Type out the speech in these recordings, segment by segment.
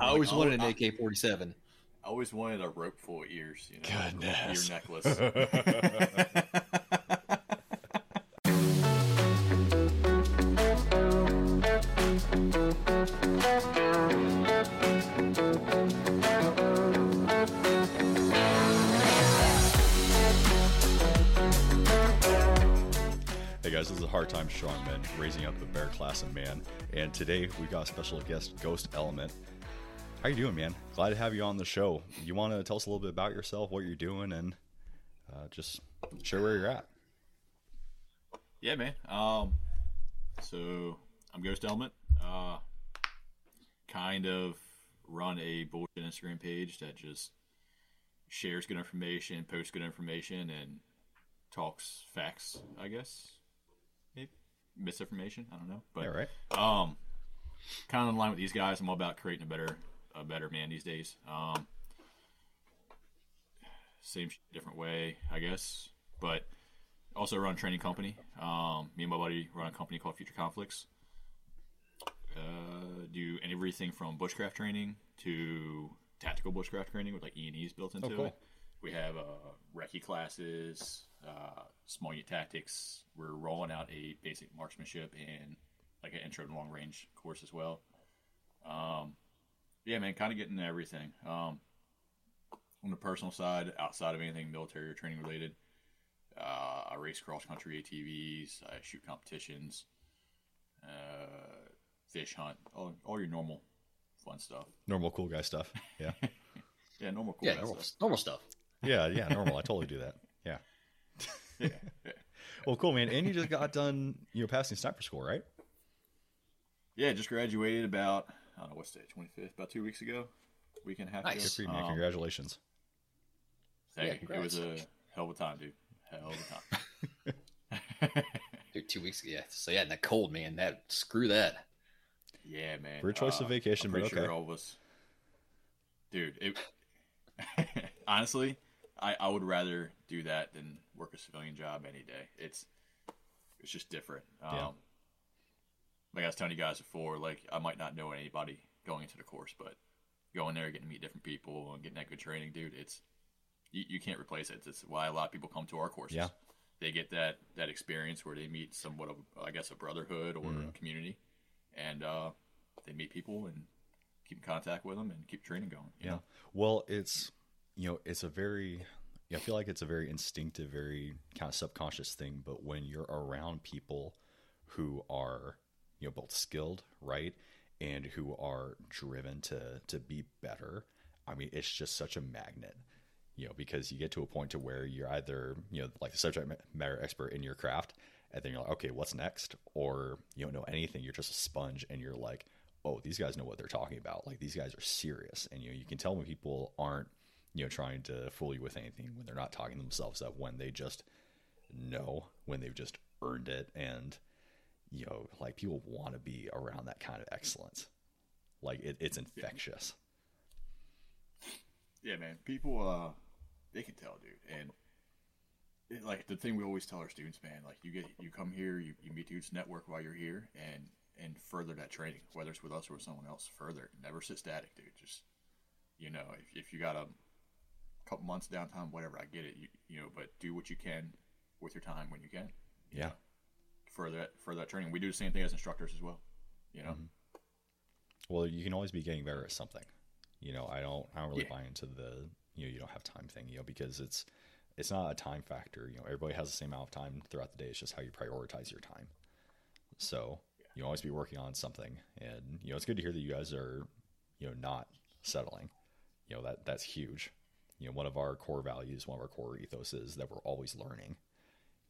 I always like, wanted an AK forty seven. I always wanted a rope full of ears. You know, Goodness. ear necklace. Hey guys, this is a Hard Times Strong Men, raising up the bear class of man. And today we got a special guest, Ghost Element. How you doing, man? Glad to have you on the show. You want to tell us a little bit about yourself, what you're doing, and uh, just share where you're at. Yeah, man. Um, so I'm Ghost Element. Uh, kind of run a bullshit Instagram page that just shares good information, posts good information, and talks facts. I guess maybe misinformation. I don't know, but Yeah, right. um, kind of in line with these guys. I'm all about creating a better, a better man these days. Um, same different way, I guess, but also run a training company. Um, me and my buddy run a company called Future Conflicts. Uh, do everything from bushcraft training to tactical bushcraft training with like E and E's built into Oh, cool. it. We have uh, recce classes, uh, small unit tactics. We're rolling out a basic marksmanship and like an intro to long range course as well. Um, yeah, man, kind of getting into everything. Um, on the personal side, outside of anything military or training related, uh, I race cross country ATVs. I shoot competitions, uh, fish hunt, all, all your normal fun stuff. Normal cool guy stuff. Yeah. Yeah, normal cool Yeah, guy normal, stuff. normal stuff. yeah, yeah, normal. I totally do that. Yeah. Yeah, yeah. Well, cool, man. And you just got done, you know, passing sniper school, right? Yeah, just graduated about I don't know what's today, twenty fifth, about two weeks ago, week and a half Nice. ago. Good for you, man. Um, Congratulations. thank Yeah, you. It was a hell of a time, dude. Hell of a time. Dude, two weeks ago. Yeah. So yeah, in that cold man. That screw that. yeah, man. Weird choice of Uh, vacation, I'm but okay. sure all of us, dude. It honestly, I I would rather do that than work a civilian job any day. It's it's just different. Um, Yeah. Like I was telling you guys before, like I might not know anybody going into the course, but going there, getting to meet different people, and getting that good training, dude, it's you, you can't replace it. It's why a lot of people come to our courses. Yeah. They get that that experience where they meet somewhat of, I guess, a brotherhood or Mm-hmm. a community, and uh, they meet people and keep in contact with them and keep training going. you Yeah. know? Well, it's you know, it's a very yeah, I feel like it's a very instinctive, very kind of subconscious thing, but when you're around people who are, you know, both skilled, right? And who are driven to to be better, I mean, it's just such a magnet. You know, because you get to a point to where you're either, you know, like the subject matter expert in your craft, and then you're like, okay, what's next? Or you don't know anything, you're just a sponge and you're like, oh, these guys know what they're talking about. Like these guys are serious. And you know, you can tell when people aren't, you know, trying to fool you with anything when they're not talking themselves up, when they just know, when they've just earned it. And, you know, like people want to be around that kind of excellence. Like it, it's infectious. Yeah, man. People, uh, they can tell, dude. And it, like the thing we always tell our students, man, like you get, you come here, you, you meet dudes, network while you're here, and and further that training, whether it's with us or with someone else. Further, never sit static, dude. Just you know, if, if you got a couple months downtime, whatever, I get it. You you know, but do what you can with your time when you can. Yeah. Further that further that training, we do the same thing as instructors as well. You know. Mm-hmm. Well, you can always be getting better at something. You know, I don't, I don't really Yeah. buy into the, you know, you don't have time thing, you know, because it's, it's not a time factor. You know, everybody has the same amount of time throughout the day. It's just how you prioritize your time. So you always be working on something, and you know, it's good to hear that you guys are, you know, not settling. You know, that that's huge. You know, one of our core values, one of our core ethos is that we're always learning.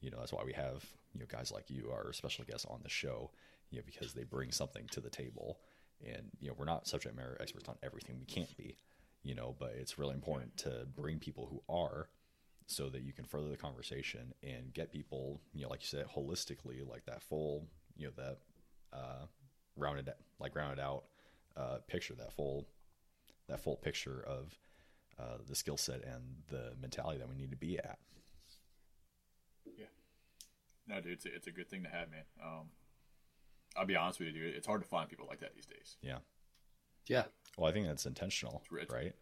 You know, that's why we have you know guys like you, our special guests on the show. You know, because they bring something to the table, and you know, we're not subject matter experts on everything. We can't be. You know, but it's really important to bring people who are, so that you can further the conversation and get people, you know, like you said, holistically, like that full, you know, that uh, rounded, like rounded out uh, picture, that full, that full picture of uh, the skill set and the mentality that we need to be at. No, dude, it's a, it's a good thing to have, man. Um, I'll be honest with you, dude. It's hard to find people like that these days. Yeah. Yeah. Well, I think that's intentional, It's right?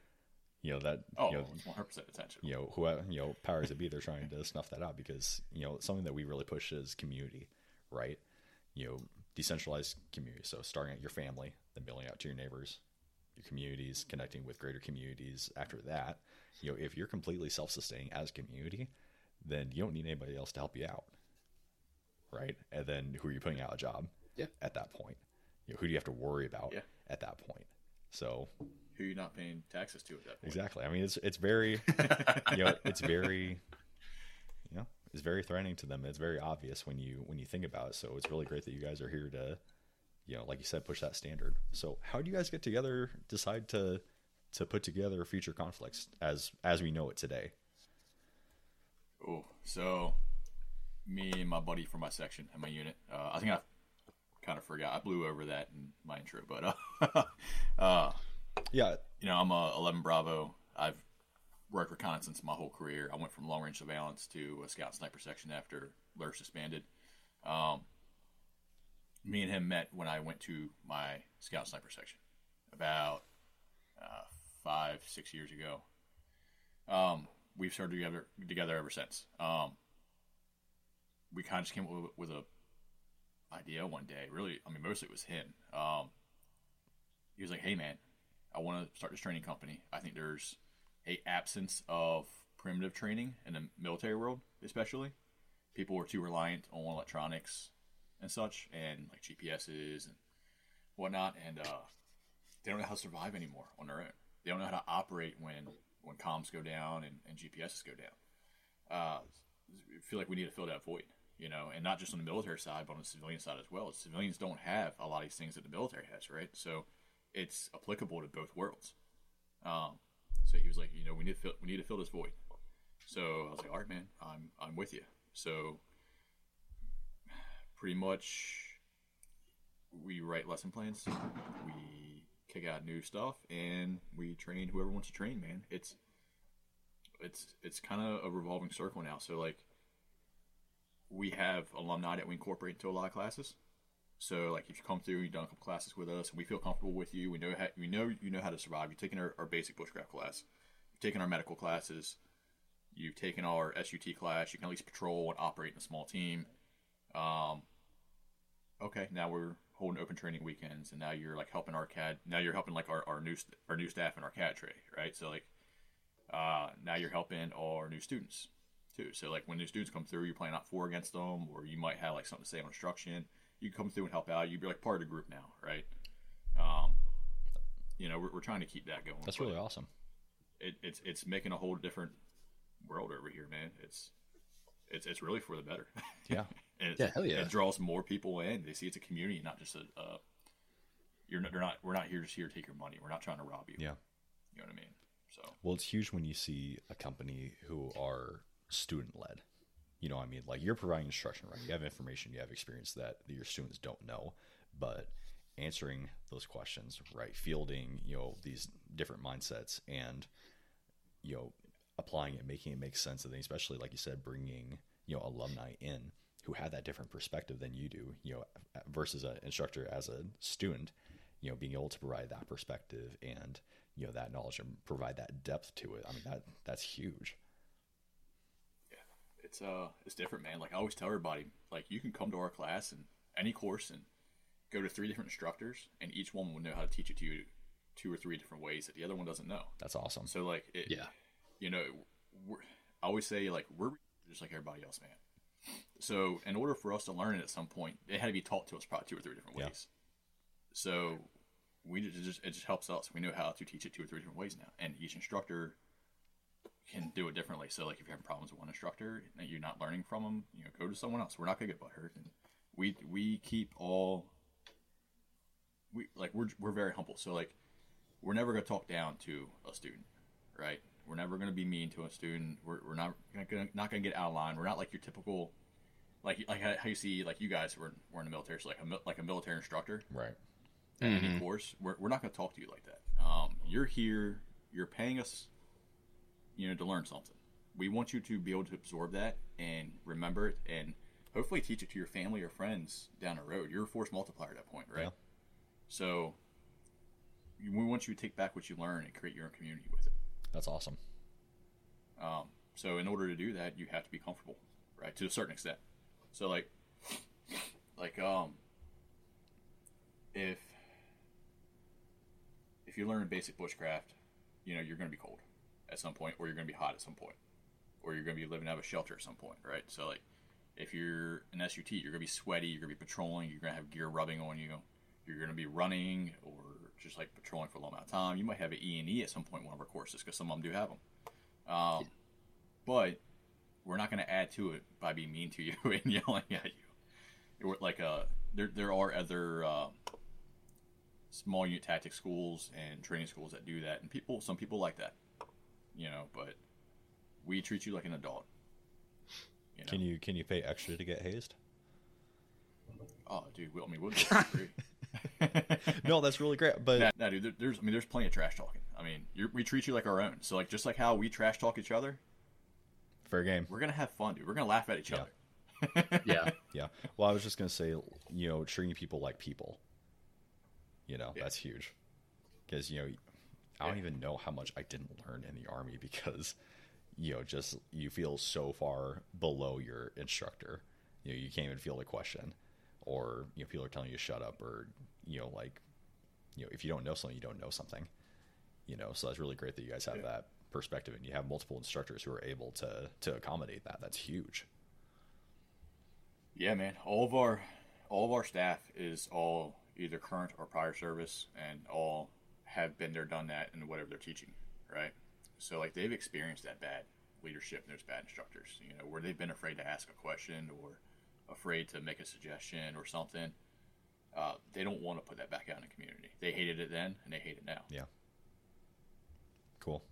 You know that Oh, you know it's 100 percent attention. you know who you know powers that be they're trying to snuff that out because you know something that we really push is community right you know decentralized community so starting at your family then building out to your neighbors your communities connecting with greater communities after that you know if you're completely self-sustaining as a community then you don't need anybody else to help you out right and then who are you putting out a job Yeah. at that point you know, who do you have to worry about Yeah. at that point so Who are you not paying taxes to at that point? Exactly. I mean, it's it's very, you know, it's very, you know, it's very threatening to them. It's very obvious when you when you think about it. So it's really great that you guys are here to, you know, like you said, push that standard. So how do you guys get together, decide to to put together future conflicts as as we know it today? Oh, so me and my buddy from my section and my unit. Uh, I think I kind of forgot. I blew over that in my intro, but uh, uh, Yeah, you know, I'm a 11 Bravo. I've worked reconnaissance my whole career. I went from long range surveillance to a scout sniper section after Lurch disbanded. Um, me and him met when I went to my scout sniper section about uh, five, six years ago. Um, we've served together together ever since. Um, we kind of just came up with, a idea one day. Really, I mean, mostly it was him. Um, he was like, "Hey, man, I want to start this training company. I think there's a absence of primitive training in the military world, especially. People are too reliant on electronics and such, and like GPSs and whatnot, and uh, they don't know how to survive anymore on their own. They don't know how to operate when when comms go down and, and GPSs go down. Uh, feel like we need to fill that void, you know, and not just on the military side, but on the civilian side as well. Civilians don't have a lot of these things that the military has, right? So it's applicable to both worlds. Um, so he was like, you know, we need to fill, we need to fill this void. So I was like, all right, man, I'm I'm with you. So pretty much, we write lesson plans, we kick out new stuff, and we train whoever wants to train. Man, it's it's it's kind of a revolving circle now. So like, we have alumni that we incorporate into a lot of classes. So like if you come through, you've done a couple classes with us, and we feel comfortable with you. We know how we know you know how to survive. You've taken our, our basic bushcraft class, you've taken our medical classes, you've taken our SUT class. You can at least patrol and operate in a small team. Um, okay, now we're holding open training weekends, and now you're like helping our CAD. Now you're helping like our, our new our new staff in our cadre, right? So like uh, now you're helping our new students too. So like when new students come through, you're playing OPFOR against them, or you might have like something to say on instruction you come through and help out. You'd be like part of the group now, right? Um, you know, we're, we're trying to keep that going. that's really awesome. It, it's it's making a whole different world over here, man. It's it's it's really for the better. Yeah. Yeah, hell yeah. It draws more people in. They see it's a community, not just a. Uh, you're not, they're not. We're not here just here to take your money. We're not trying to rob you. Yeah. You know what I mean? So Well, it's huge when you see a company who are student led. You know, what I mean, like you're providing instruction, right? You have information, you have experience that your students don't know, but answering those questions, right? Fielding, you know, these different mindsets and, you know, applying it, making it make sense. of things, especially like you said, bringing, you know, alumni in who have that different perspective than you do, you know, versus an instructor as a student, you know, being able to provide that perspective and, you know, that knowledge and provide that depth to it. I mean, that that's huge. It's uh it's different, man. Like I always tell everybody, like you can come to our class and any course and go to three different instructors, and each one will know how to teach it to you two or three different ways that the other one doesn't know. That's awesome. So like, it, Yeah. you know, we're, I always say like we're just like everybody else, man. So in order for us to learn it at some point, it had to be taught to us probably two or three different Yeah. ways. So we just it just helps us. We know how to teach it two or three different ways now, and each instructor can do it differently. So like if you're having problems with one instructor and you're not learning from them, you know, go to someone else. We're not gonna get butthurt, and we we keep all we like we're we're very humble. So like we're never gonna talk down to a student, right? We're never gonna be mean to a student. We're, we're not gonna not gonna get out of line. We're not like your typical like like how how you see like you guys were were in the military, so like a like a military instructor Right. at any course. We're, we're not going to talk to you like that. Um, you're here. You're paying us, you know, to learn something. We want you to be able to absorb that and remember it, and hopefully teach it to your family or friends down the road. You're a force multiplier at that point, right? Yeah. So, we want you to take back what you learn and create your own community with it. That's awesome. Um, so in order to do that, you have to be comfortable, right? To a certain extent. So like, like um, if if you learn basic bushcraft, you know you're going to be cold at some point, or you're going to be hot at some point, or you're going to be living out of a shelter at some point, right? So like, if you're an SUT, you're going to be sweaty, you're going to be patrolling, you're going to have gear rubbing on you, you're going to be running or just like patrolling for a long amount of time. You might have an E and E at some point in one of our courses because some of them do have them. Um, but we're not going to add to it by being mean to you and yelling at you. We're like uh, there there are other uh, small unit tactic schools and training schools that do that, and people some people like that, you know. But we treat you like an adult. You know? Can you can you pay extra to get hazed? Oh, dude, I mean, we'll get free. no, that's really great. But no, no, dude, there's I mean, there's plenty of trash talking. I mean, we treat you like our own. So like, just like how we trash talk each other, fair game. We're gonna have fun, dude. We're gonna laugh at each yeah. other. yeah, yeah. Well, I was just gonna say, you know, treating people like people. You know, yeah. that's huge. Because you know, I don't even know how much I didn't learn in the army because, you know, just you feel so far below your instructor. You know, you can't even feel the question, or you know, people are telling you to shut up, or you know, like, you know, if you don't know something, you don't know something. You know, so that's really great that you guys have yeah. that perspective and you have multiple instructors who are able to to accommodate that. That's huge. Yeah, man. All of our all of our staff is all either current or prior service, and all have been there, done that, and whatever they're teaching, right? So like they've experienced that bad leadership and there's bad instructors, you know, where they've been afraid to ask a question or afraid to make a suggestion or something uh, they don't want to put that back out in the community. They hated it then, and they hate it now. Yeah. Cool.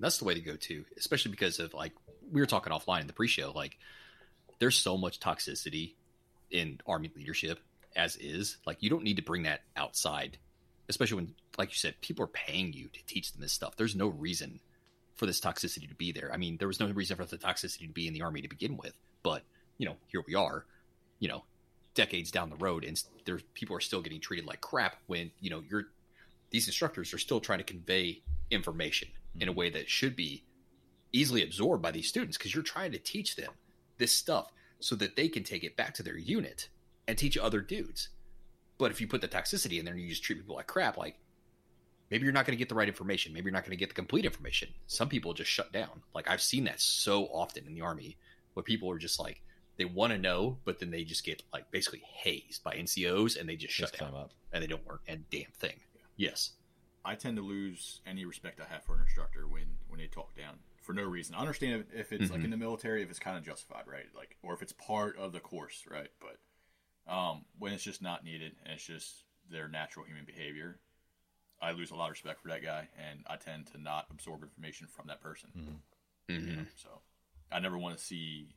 That's the way to go too, especially because of like we were talking offline in the pre-show. Like, there's so much toxicity in army leadership as is. Like, you don't need to bring that outside, especially when, like you said, people are paying you to teach them this stuff. There's no reason for this toxicity to be there. I mean, there was no reason for the toxicity to be in the army to begin with, but you know, here we are, you know, decades down the road, and there's people are still getting treated like crap when you know you're these instructors are still trying to convey information mm-hmm. in a way that should be easily absorbed by these students because you're trying to teach them this stuff so that they can take it back to their unit and teach other dudes. But if you put the toxicity in there and you just treat people like crap, like maybe you're not going to get the right information. Maybe you're not going to get the complete information. Some people just shut down. Like I've seen that so often in the army where people are just like, they want to know, but then they just get like basically hazed by NCOs and they just shut just down up and they don't learn a damn thing. Yeah. Yes. I tend to lose any respect I have for an instructor when when they talk down for no reason. I understand if, if it's mm-hmm. like in the military, if it's kind of justified, right? Like, or if it's part of the course, right? But um, when it's just not needed and it's just their natural human behavior, I lose a lot of respect for that guy, and I tend to not absorb information from that person. Mm-hmm. Mm-hmm. You know, so I never want to see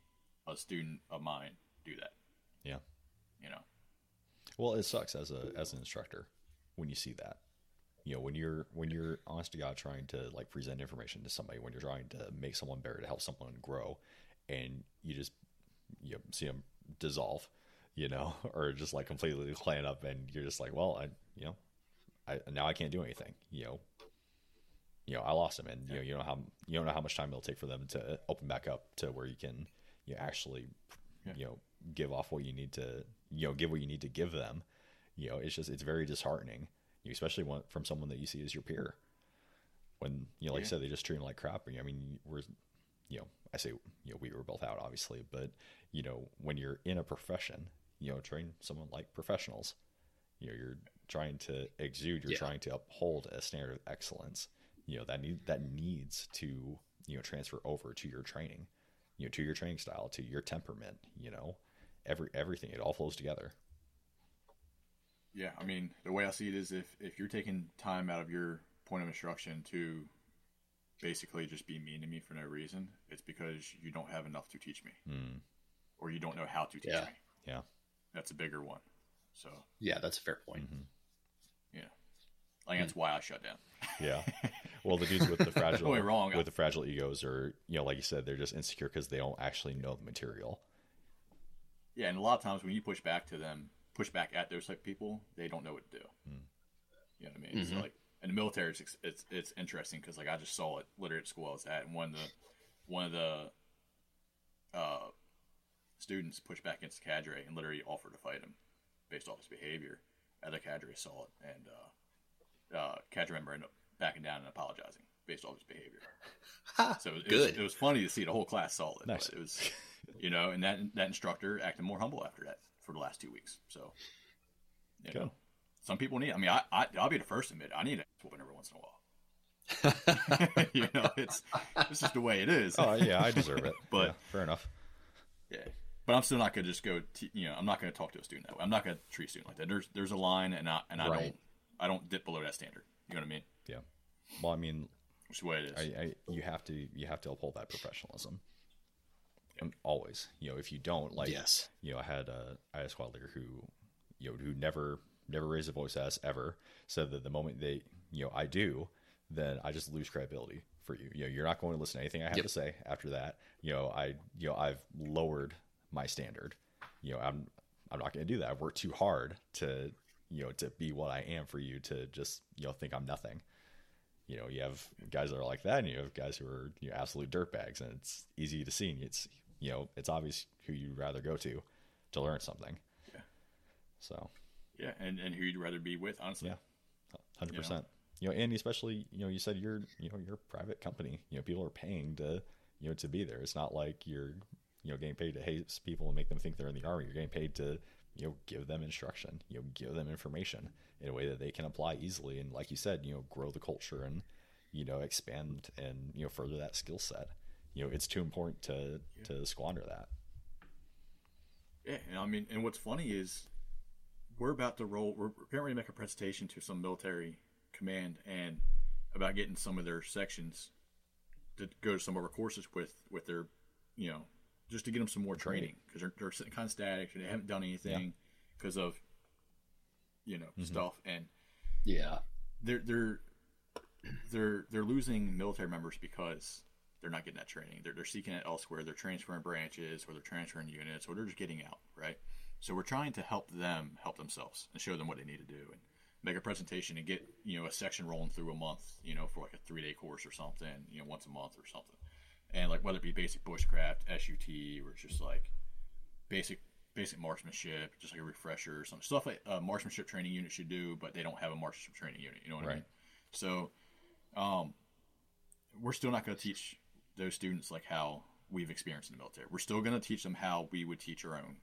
a student of mine do that. Yeah. You know. Well, it sucks as a as an instructor when you see that. You know, when you're when you're honest to God trying to like present information to somebody, when you're trying to make someone better to help someone grow, and you just you know, see them dissolve, you know, or just like completely clan up, and you're just like, well, I you know, I now I can't do anything. You know, you know, I lost them, and you know, you don't know how you don't know how much time it'll take for them to open back up to where you can you actually yeah. you know give off what you need to you know give what you need to give them you know it's just it's very disheartening you especially want from someone that you see as your peer when you know like yeah. I said they just treat them like crap I mean we're you know I say you know we were both out obviously but you know when you're in a profession you know train someone like professionals you know you're trying to exude you're yeah. trying to uphold a standard of excellence you know that need that needs to you know transfer over to your training you know, to your training style, to your temperament, you know, every everything. It all flows together. Yeah, I mean, the way I see it is if if you're taking time out of your point of instruction to basically just be mean to me for no reason, it's because you don't have enough to teach me, mm. or you don't know how to teach yeah. me. Yeah, that's a bigger one. So yeah, that's a fair point. Mm-hmm. Yeah, I think that's why I shut down. yeah. Well, the dudes with the fragile wrong. with the fragile egos are, you know, like you said, they're just insecure because they don't actually know the material. Yeah, and a lot of times when you push back to them, push back at those type of people, they don't know what to do. Hmm. You know what I mean? So Mhm. like in the military, it's it's, it's interesting because like I just saw it literally at school I was at, and one of the one of the uh, students pushed back against the cadre and literally offered to fight him based off his behavior. Other cadre saw it, and uh, uh, cadre member ended up backing down and apologizing based off his behavior. So it, was, Good. it was funny to see the whole class saw it. Nice. But it was, you know, and that that instructor acted more humble after that for the last two weeks. So, you Good. know, some people need. I mean, I, I I'll be the first to admit I need a whooping every once in a while. you know, it's it's just the way it is. Oh yeah, I deserve it. But- Yeah, fair enough. Yeah, but I'm still not going to just go. T- you know, I'm not going to talk to a student that way. I'm not going to treat a student like that. There's there's a line, and I and I Right. don't I don't dip below that standard. You know what I mean? Yeah. Well, I mean, Which is the way it is. I, I you have to you have to uphold that professionalism. Um, always, you know, if you don't, like, yes. you know, I had a I had a squad leader who, you know, who never never raised a voice at us ever. Said that the moment they, you know, I do, then I just lose credibility for you. You know, you're not going to listen to anything I have Yep. to say after that. You know, I, you know, I've lowered my standard. You know, I'm I'm not going to do that. I've worked too hard to, you know, to be what I am for you to just, you know, think I'm nothing. You know, you have guys that are like that, and you have guys who are you know absolute dirtbags, and it's easy to see. And it's you know, it's obvious who you'd rather go to to learn something. Yeah. So yeah, and and who you'd rather be with, honestly. Yeah. hundred percent. You know, and especially you know, you said you're you know you're a private company. You know, people are paying to you know to be there. It's not like you're you know getting paid to hate people and make them think they're in the army. You're getting paid to you know give them instruction. You know, give them information in a way that they can apply easily. And like you said, you know, grow the culture and you know expand and you know further that skill set. You know, it's too important to to squander that. Yeah, and I mean, and what's funny is we're about to roll. We're to make a presentation to some military command and about getting some of their sections to go to some of our courses with with their, you know, just to get them some more training because they're they're sitting kind of static and they haven't done anything because of, you know, mm-hmm. stuff and Yeah. they're they're they're they're losing military members because they're not getting that training. They're they're seeking it elsewhere. They're transferring branches, or they're transferring units, or they're just getting out. Right. So we're trying to help them help themselves and show them what they need to do and make a presentation and get you know a section rolling through a month. You know, for like a three day course or something. You know, once a month or something. And like whether it be basic bushcraft, SUT, or it's just like basic basic marksmanship, just like a refresher or some stuff like a marksmanship training unit should do, but they don't have a marksmanship training unit. You know what I mean? So, um, we're still not going to teach those students like how we've experienced in the military. We're still going to teach them how we would teach our own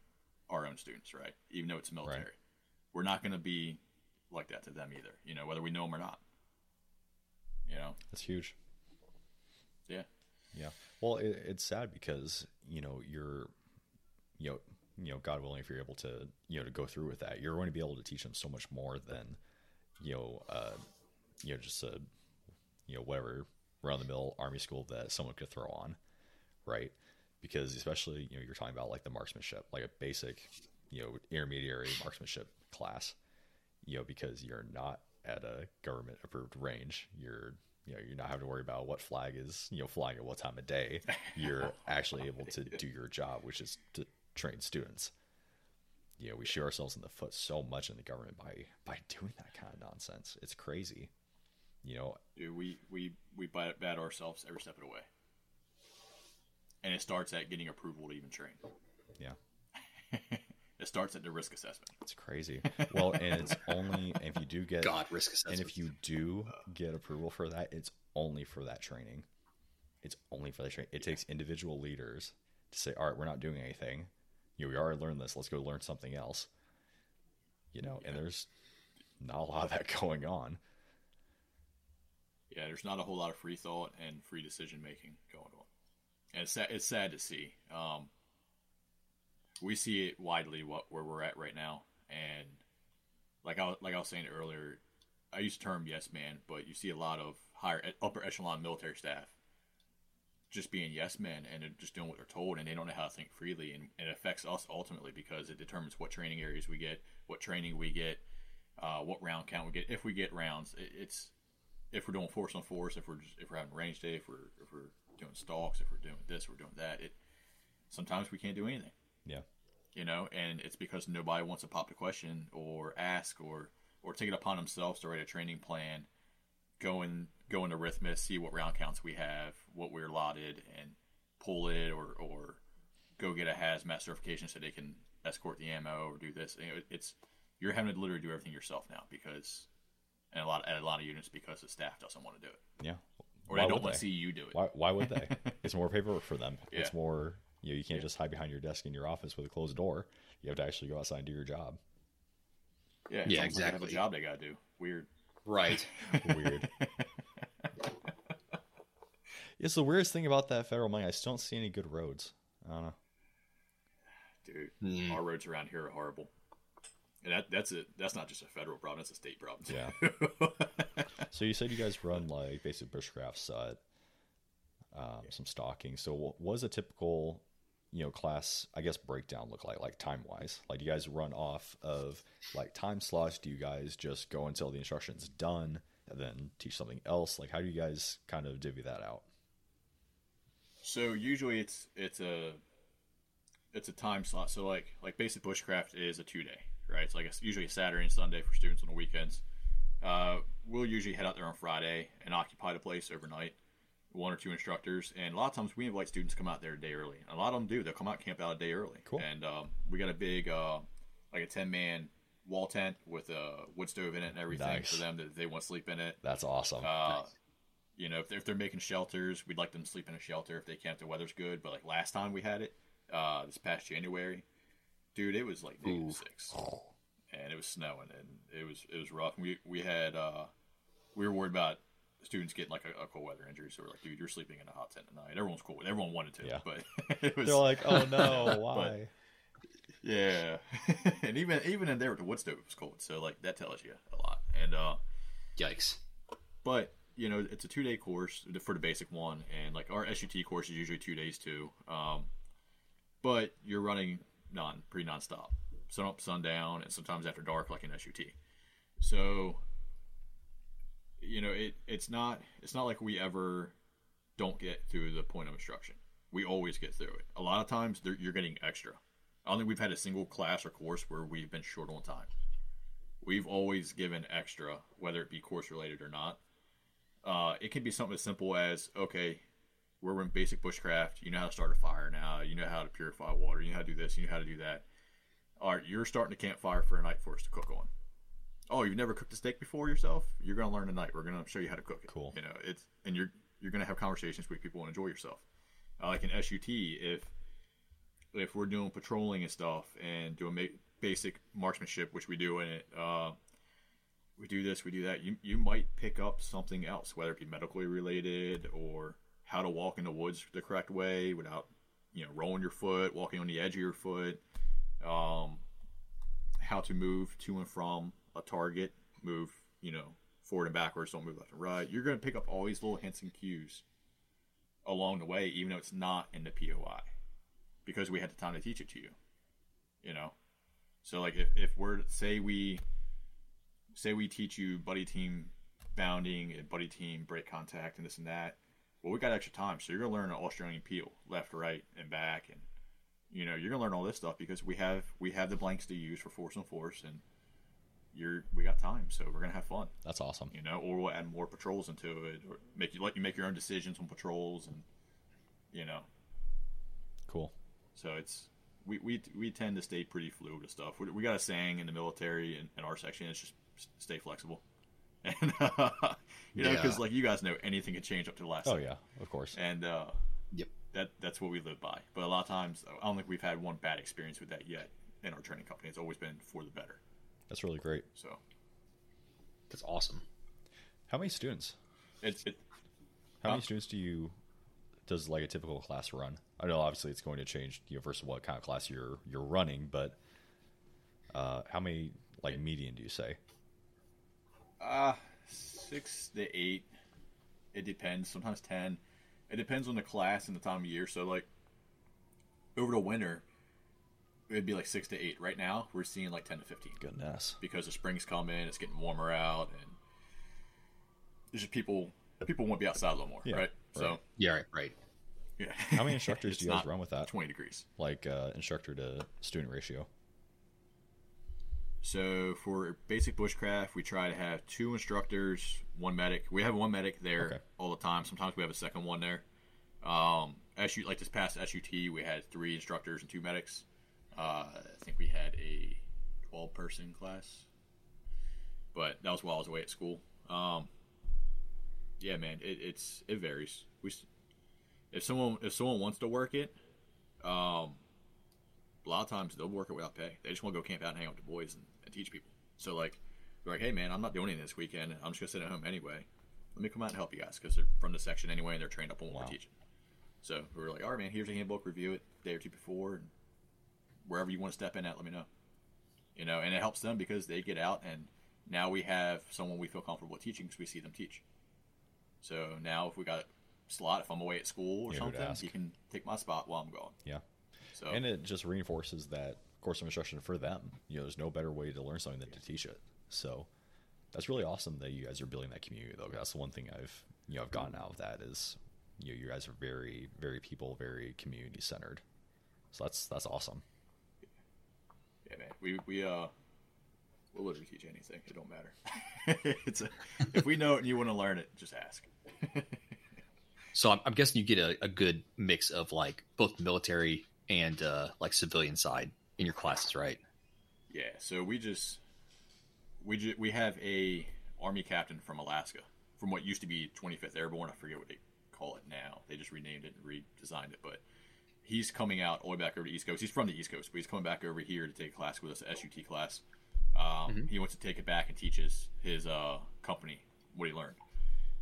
our own students, right? Even though it's military, we're not going to be like that to them either. You know, whether we know them or not. You know, That's huge. yeah, Yeah. Well, it, it's sad because you know you're, you know, you know, God willing, if you're able to, you know, to go through with that, you're going to be able to teach them so much more than, you know, uh, you know, just a, you know, whatever run the mill army school that someone could throw on, right? Because especially, you know, you're talking about like the marksmanship, like a basic, you know, intermediary marksmanship class, you know, because you're not at a government approved range. You're you know, you're not having to worry about what flag is, you know, flying at what time of day. You're oh, actually able to do your job, which is to train students. You know, we shoot ourselves in the foot so much in the government by by doing that kind of nonsense. It's crazy. You know, Dude, we we we bat, bat ourselves every step of the way, and it starts at getting approval to even train. yeah, It starts at the risk assessment. it's crazy. Well, and it's only if you do get God, risk assessment, and if you do get approval for that, it's only for that training. It's only for that training. It takes individual leaders to say, "All right, we're not doing anything. You know, we already learned this. Let's go learn something else." You know, and there's not a lot of that going on. Yeah, there's not a whole lot of free thought and free decision making going on, and it's sad, it's sad to see. Um, we see it widely what where we're at right now, and like I like I was saying earlier, I use the term yes man, but you see a lot of higher upper echelon military staff just being yes men and they're just doing what they're told and they don't know how to think freely. And, and it affects us ultimately because it determines what training areas we get what training we get uh, what round count we get. If we get rounds it, it's if we're doing force on force if we're just, if we're having range day if we're if we're doing stalks if we're doing this we're doing that it sometimes we can't do anything Yeah. you know, and it's because nobody wants to pop the question or ask or or take it upon themselves to write a training plan, go in go into RFMSS, see what round counts we have, what we're allotted, and pull it or or go get a hazmat certification so they can escort the ammo or do this. It's you're having to literally do everything yourself now because and a lot at a lot of units because the staff doesn't want to do it Yeah. or Why they don't want to see you do it. Why, why would they? it's more paperwork for them. Yeah. It's more, you know, you can't just hide behind your desk in your office with a closed door. You have to actually go outside and do your job. Yeah, it's Yeah, almost like they have exactly. a job they got to do. Weird. Right. Weird. it's the weirdest thing about that federal money. I still don't see any good roads. I don't know. Dude, Hmm. our roads around here are horrible. And that that's it. That's not just a federal problem. That's a state problem. Yeah. So you said you guys run like basic bushcraft set, um, some stalking. So what was a typical, you know, class? I guess breakdown look like, like time wise. Like, do you guys run off of like time slots? Do you guys just go until the instruction's done and then teach something else? Like, how do you guys kind of divvy that out? So usually it's it's a it's a time slot. So like like basic bushcraft is a two day, right? It's like a, usually a Saturday and Sunday for students on the weekends. Uh, we'll usually head out there on Friday and occupy the place overnight, one or two instructors, and a lot of times we invite students to come out there a day early. A lot of them do. They'll come out camp out a day early. Cool. And um, we got a big uh, like a ten man wall tent with a wood stove in it and everything Nice. for them that they want to sleep in it. That's awesome. Uh, You know, if they're, if they're making shelters, we'd like them to sleep in a shelter if they can, if the weather's good. But like last time we had it, uh, this past January, dude, it was like negative six, and it was snowing, and it was it was rough. We we had uh, we were worried about students getting like a, a cold weather injury, so we're like, dude, you're sleeping in a hot tent tonight. Everyone's cool. with it. Everyone wanted to, Yeah. but it was They're like, oh no, why? yeah, and even even in there with the wood stove, it was cold. So like that tells you a lot, and uh. Yikes. but you know it's a two day course for the basic one and like our sut course is usually two days too um, but you're running non pretty nonstop sun up sundown and sometimes after dark like in sut so you know it it's not it's not like we ever don't get through the point of instruction we always get through it a lot of times you're getting extra i don't think we've had a single class or course where we've been short on time we've always given extra whether it be course related or not uh, it can be something as simple as okay, we're in basic bushcraft. You know how to start a fire now. You know how to purify water. You know how to do this. You know how to do that. All right, you're starting a campfire for a night for us to cook on. Oh, you've never cooked a steak before yourself? You're gonna learn tonight. We're gonna show you how to cook it. Cool. You know, it's and you're you're gonna have conversations with people and enjoy yourself. Uh, like in SUT, if if we're doing patrolling and stuff and doing ma- basic marksmanship, which we do in it, uh, we do this, we do that. You you might pick up something else, whether it be medically related or how to walk in the woods the correct way without you know rolling your foot, walking on the edge of your foot, um, how to move to and from a target, move you know forward and backwards, don't move left and right. You're going to pick up all these little hints and cues along the way, even though it's not in the POI, because we had the time to teach it to you. You know, so like if if we're say we say we teach you buddy team bounding and buddy team break contact and this and that. Well, we got extra time, so you're gonna learn an Australian peel, left, right, and back, and you know you're gonna learn all this stuff because we have we have the blanks to use for force and force, and you're we got time, so we're gonna have fun, That's awesome. you know. Or we'll add more patrols into it, or make you let you make your own decisions on patrols, and you know. Cool. So it's we we, we tend to stay pretty fluid with stuff. We, we got a saying in the military in, in our section. It's just stay flexible, and uh, you know because Yeah. like you guys know anything can change up to the last. Oh second. yeah, of course. and uh, Yep. that that's what we live by. But a lot of times, I don't think we've had one bad experience with that yet in our training company. It's always been for the better. That's really great. So That's awesome. How many students? it's it, How many students do you does like a typical class run? I know obviously it's going to change, you know, versus what kind of class you're you're running, but uh, how many like median do you say? uh six to eight. It depends. Sometimes ten. It depends on the class and the time of year. So like over the winter, it'd be like six to eight. Right now, we're seeing like ten to fifteen. Goodness. because the spring's coming, it's getting warmer out, and there's just people people want to be outside a little more, Yeah, right? So. Yeah, right, right. Yeah. How many instructors do you guys run with that? 20 degrees. Like uh, instructor to student ratio? So for basic bushcraft, we try to have two instructors, one medic. We have one medic there Okay. all the time. Sometimes we have a second one there. Um, SU like this past SUT, we had three instructors and two medics. Uh, I think we had a twelve person class, but that was while I was away at school. Um, yeah, man, it, it's it varies. We if someone if someone wants to work it, um, a lot of times they'll work it without pay. They just want to go camp out and hang out with the boys and, and teach people. So like, they're like, hey man, I'm not doing anything this weekend. I'm just gonna sit at home anyway. Let me come out and help you guys because they're from the section anyway and they're trained up on what Wow. we're teaching. So we were like, all right, man, here's a handbook. Review it a day or two before, and wherever you want to step in at, let me know. You know, and it helps them because they get out and now we have someone we feel comfortable teaching because we see them teach. So now if we got a slot, if I'm away at school or You something, he can take my spot while I'm gone. Yeah. So And it just reinforces that course of instruction for them. You know, there's no better way to learn something than to teach it. So that's really awesome that you guys are building that community though. That's the one thing I've you know I've gotten out of that is you know, you guys are very, very people, very community centered. So that's that's awesome. Yeah, man. We we uh we'll literally teach anything. It don't matter. it's a, if we know it and you want to learn it, just ask. So I'm, I'm guessing you get a, a good mix of like both military and uh, like civilian side in your classes, right? Yeah. So we just we ju- we have a army captain from Alaska, from what used to be 25th Airborne. I forget what they call it now. They just renamed it and redesigned it, but. He's coming out all the way back over to East Coast. He's from the East Coast, but he's coming back over here to take a class with us, a SUT class. Um, He wants to take it back and teach his uh, company what he learned,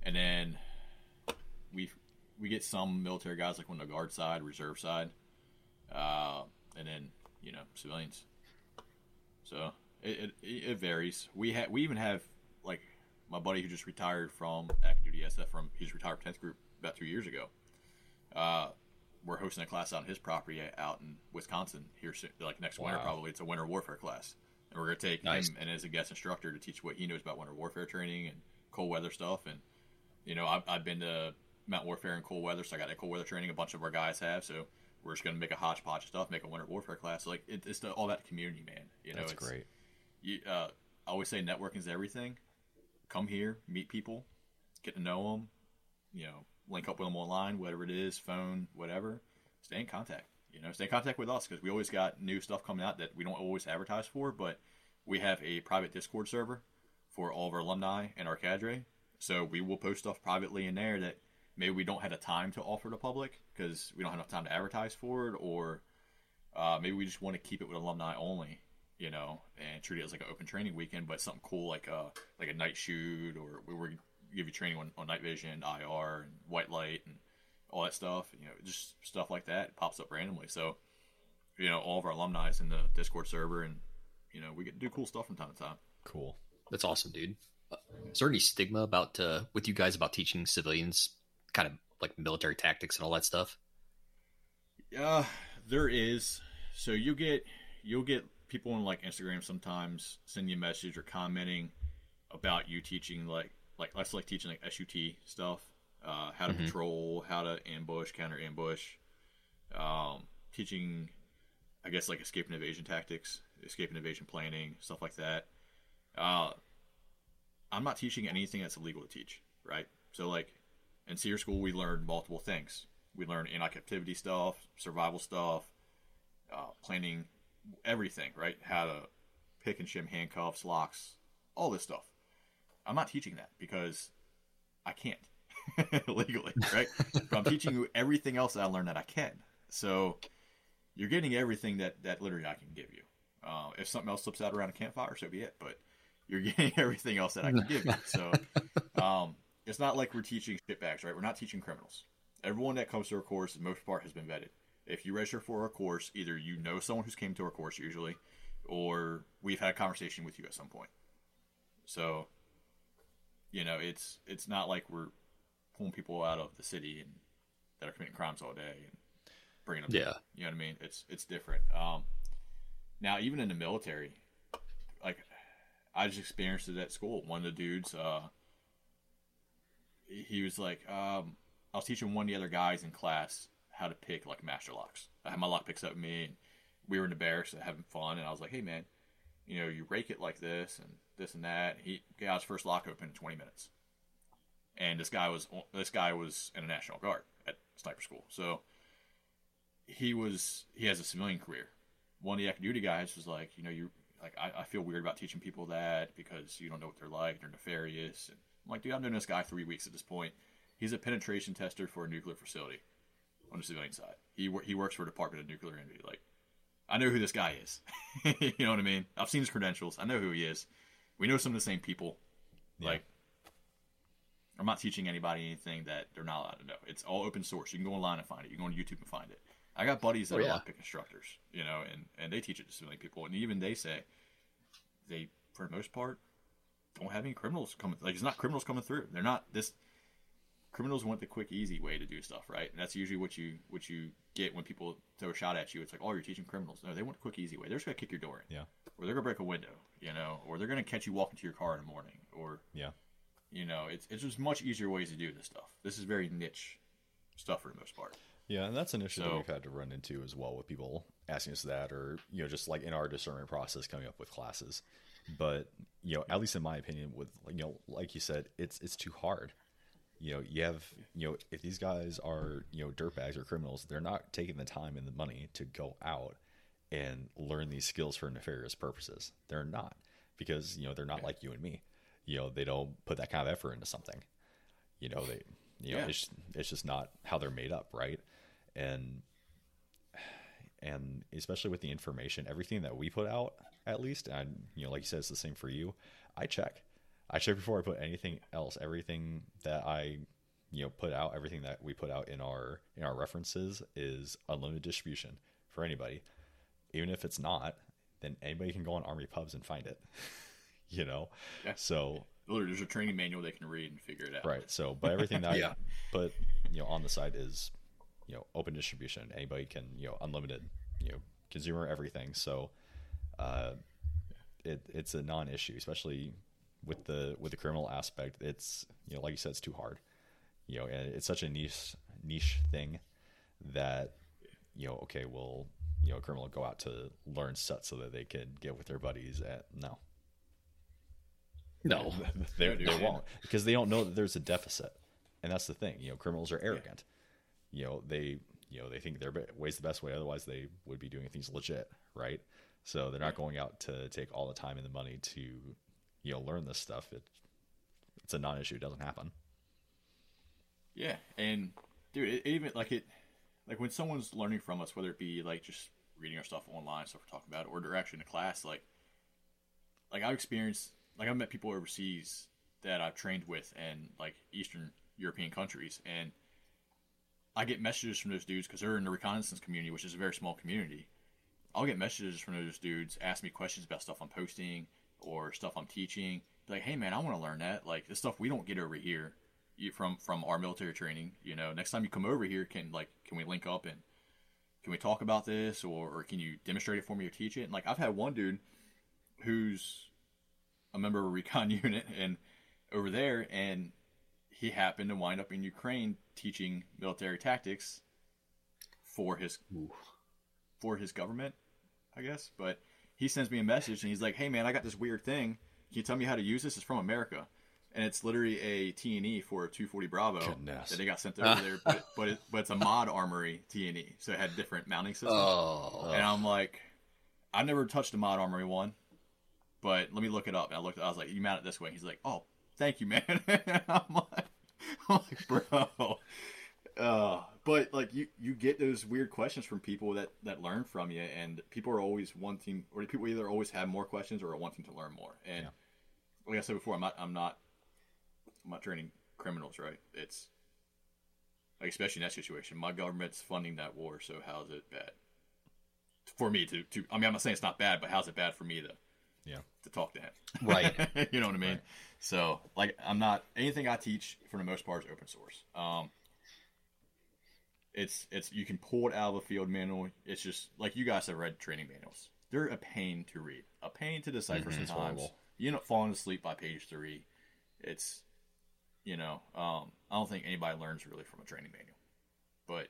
and then we we get some military guys like on the guard side, reserve side, uh, and then you know civilians. So it, it, it varies. We have we even have like my buddy who just retired from active duty SF from he's retired from 10th group about two years ago. Uh, we're hosting a class out on his property out in Wisconsin here soon, like next winter probably. It's a winter warfare class, and we're gonna take Nice. him and as a guest instructor to teach what he knows about winter warfare training and cold weather stuff. And you know, I've, I've been to mountain warfare and cold weather, so I got that cold weather training. A bunch of our guys have, so we're just gonna make a hodgepodge of stuff, make a winter warfare class. So, like it, it's the, all that community, man. You know, That's it's, great. you, uh, I always say networking is everything. Come here, meet people, get to know them. You know, link up with them online, whatever it is, phone, whatever. Stay in contact. You know, stay in contact with us because we always got new stuff coming out that we don't always advertise for, but we have a private Discord server for all of our alumni and our cadre. So we will post stuff privately in there that maybe we don't have the time to offer to public because we don't have enough time to advertise for it, or uh, maybe we just want to keep it with alumni only, you know, and treat it as like an open training weekend, but something cool like a like a night shoot, or we were give you training on, on night vision, IR, and white light, and all that stuff. You know, just stuff like that pops up randomly. So, you know, all of our alumni is in the Discord server, and you know, we get to do cool stuff from time to time. Cool. That's awesome, dude. Is there any stigma about uh, with you guys about teaching civilians kind of like military tactics and all that stuff? Uh, there is. So you get you'll get people on like Instagram sometimes send you a message or commenting about you teaching like like let's like teaching like SUT stuff, uh, how to Mhm. patrol, how to ambush, counter ambush, um, teaching, I guess like escape and evasion tactics, escape and evasion planning, stuff like that. Uh, I'm not teaching anything that's illegal to teach, right? So like in SERE school, we learned multiple things. We learned anti-captivity stuff, survival stuff, uh, planning, everything, right? How to pick and shim handcuffs, locks, all this stuff. I'm not teaching that because I can't legally, right? but I'm teaching you everything else that I learned that I can. So you're getting everything that that literally I can give you. Uh, if something else slips out around a campfire, so be it. But you're getting everything else that I can give you. So um, it's not like we're teaching shitbags, right? We're not teaching criminals. Everyone that comes to our course, the most part, has been vetted. If you register for our course, either you know someone who's came to our course usually, or we've had a conversation with you at some point. So, you know, it's it's not like we're pulling people out of the city and that are committing crimes all day and bringing them. Yeah. You know what I mean? It's it's different. Um, now, even in the military, like I just experienced it at school. One of the dudes, uh, he was like, um, I was teaching one of the other guys in class how to pick like master locks. I had my lock picks up with me, and we were in the barracks having fun, and I was like, "Hey man, you know, you rake it like this and this and that." He got his first lock open in 20 minutes, and this guy was this guy was in the National Guard at sniper school, so he was he has a civilian career. One of the active duty guys was like, you know, you like I, I feel weird about teaching people that because you don't know what they're like, they're nefarious. And I'm like, dude, I've known this guy three weeks at this point. He's a penetration tester for a nuclear facility on the civilian side. He he works for Department of Nuclear Energy. Like, I know who this guy is. you know what I mean? I've seen his credentials. I know who he is. We know some of the same people. Yeah. Like, I'm not teaching anybody anything that they're not allowed to know. It's all open source. You can go online and find it. You can go on YouTube and find it. I got buddies that Oh, are yeah. lockpick instructors, you know, and, and they teach it to civilian people, and even they say they, for the most part, don't have any criminals coming. Like it's not criminals coming through. They're not this. Criminals want the quick, easy way to do stuff, right? And that's usually what you what you get when people throw a shot at you. It's like, oh, you're teaching criminals. No, they want a quick, easy way. They're just gonna kick your door in, Yeah. Or they're gonna break a window, you know, or they're gonna catch you walking to your car in the morning, or Yeah. you know, it's it's just much easier ways to do this stuff. This is very niche stuff for the most part. Yeah, and that's an issue that we've had to run into as well with people asking us that, or you know, just like in our discernment process coming up with classes. But you know, at least in my opinion, with you know, like you said, it's it's too hard. You know, you have you know, if these guys are you know dirtbags or criminals, they're not taking the time and the money to go out and learn these skills for nefarious purposes. They're not because you know they're not like you and me. You know, they don't put that kind of effort into something. You know, they you know Yeah. it's it's just not how they're made up, right? and and especially with the information everything that we put out at least and you know like you said it's the same for you i check i check before i put anything else everything that i you know put out everything that we put out in our in our references is unlimited distribution for anybody even if it's not then anybody can go on army pubs and find it you know Yeah. so Literally, there's a training manual they can read and figure it out. Right. So, but everything that Yeah. I put, you know, on the site is, you know, open distribution. Anybody can, you know, unlimited, you know, consumer everything. So, uh, it it's a non-issue, especially with the with the criminal aspect. It's you know, like you said, it's too hard. You know, and it's such a niche niche thing that you know, okay, well, you know, a criminal go out to learn set so that they could get with their buddies. At no, No. they, they won't because they don't know that there's a deficit, and that's the thing. You know, criminals are arrogant. You know, they you know they think their way's the best way. Otherwise, they would be doing things legit, right? So they're not going out to take all the time and the money to you know learn this stuff. It it's a non-issue. It doesn't happen. Yeah, and dude, it even like it, like when someone's learning from us, whether it be like just reading our stuff online, stuff we're talking about, or they're actually in class, like, like I've experienced, like I've met people overseas that I've trained with and like Eastern European countries, and I get messages from those dudes because they're in the reconnaissance community, which is a very small community. I'll get messages from those dudes, ask me questions about stuff I'm posting or stuff I'm teaching. Be like, hey man, I want to learn that. Like this stuff we don't get over here from from our military training. You know, next time you come over here, can like can we link up and can we talk about this or, or can you demonstrate it for me or teach it? And like I've had one dude who's a member of a recon unit and over there, and he happened to wind up in Ukraine teaching military tactics for his Ooh. for his government, I guess. But he sends me a message and he's like, "Hey man, I got this weird thing. Can you tell me how to use this? It's from America." And it's literally a T&E for a 240 Bravo Goodness. that they got sent over there, but but, it, but it's a mod armory T&E, so it had different mounting systems. Oh. And I'm like, I never touched a mod armory one, but let me look it up. And I looked, I was like, you mount it this way. He's like, oh, thank you, man. I'm like, I'm like, bro. Uh, but like you, you get those weird questions from people that that learn from you, and people are always wanting, or people either always have more questions or are wanting to learn more. And Yeah. like I said before, I'm not, I'm not, I'm not training criminals, right? It's like especially in that situation, my government's funding that war, so how's it bad? for me to, to I mean I'm not saying it's not bad, but how's it bad for me to Yeah. to talk to him? Right. you know what I mean? So like I'm not anything I teach for the most part is open source. Um it's it's you can pull it out of a field manual. It's just like you guys have read training manuals. They're a pain to read, a pain to decipher Mhm, sometimes. You end up falling asleep by page three. It's you know, um, I don't think anybody learns really from a training manual. But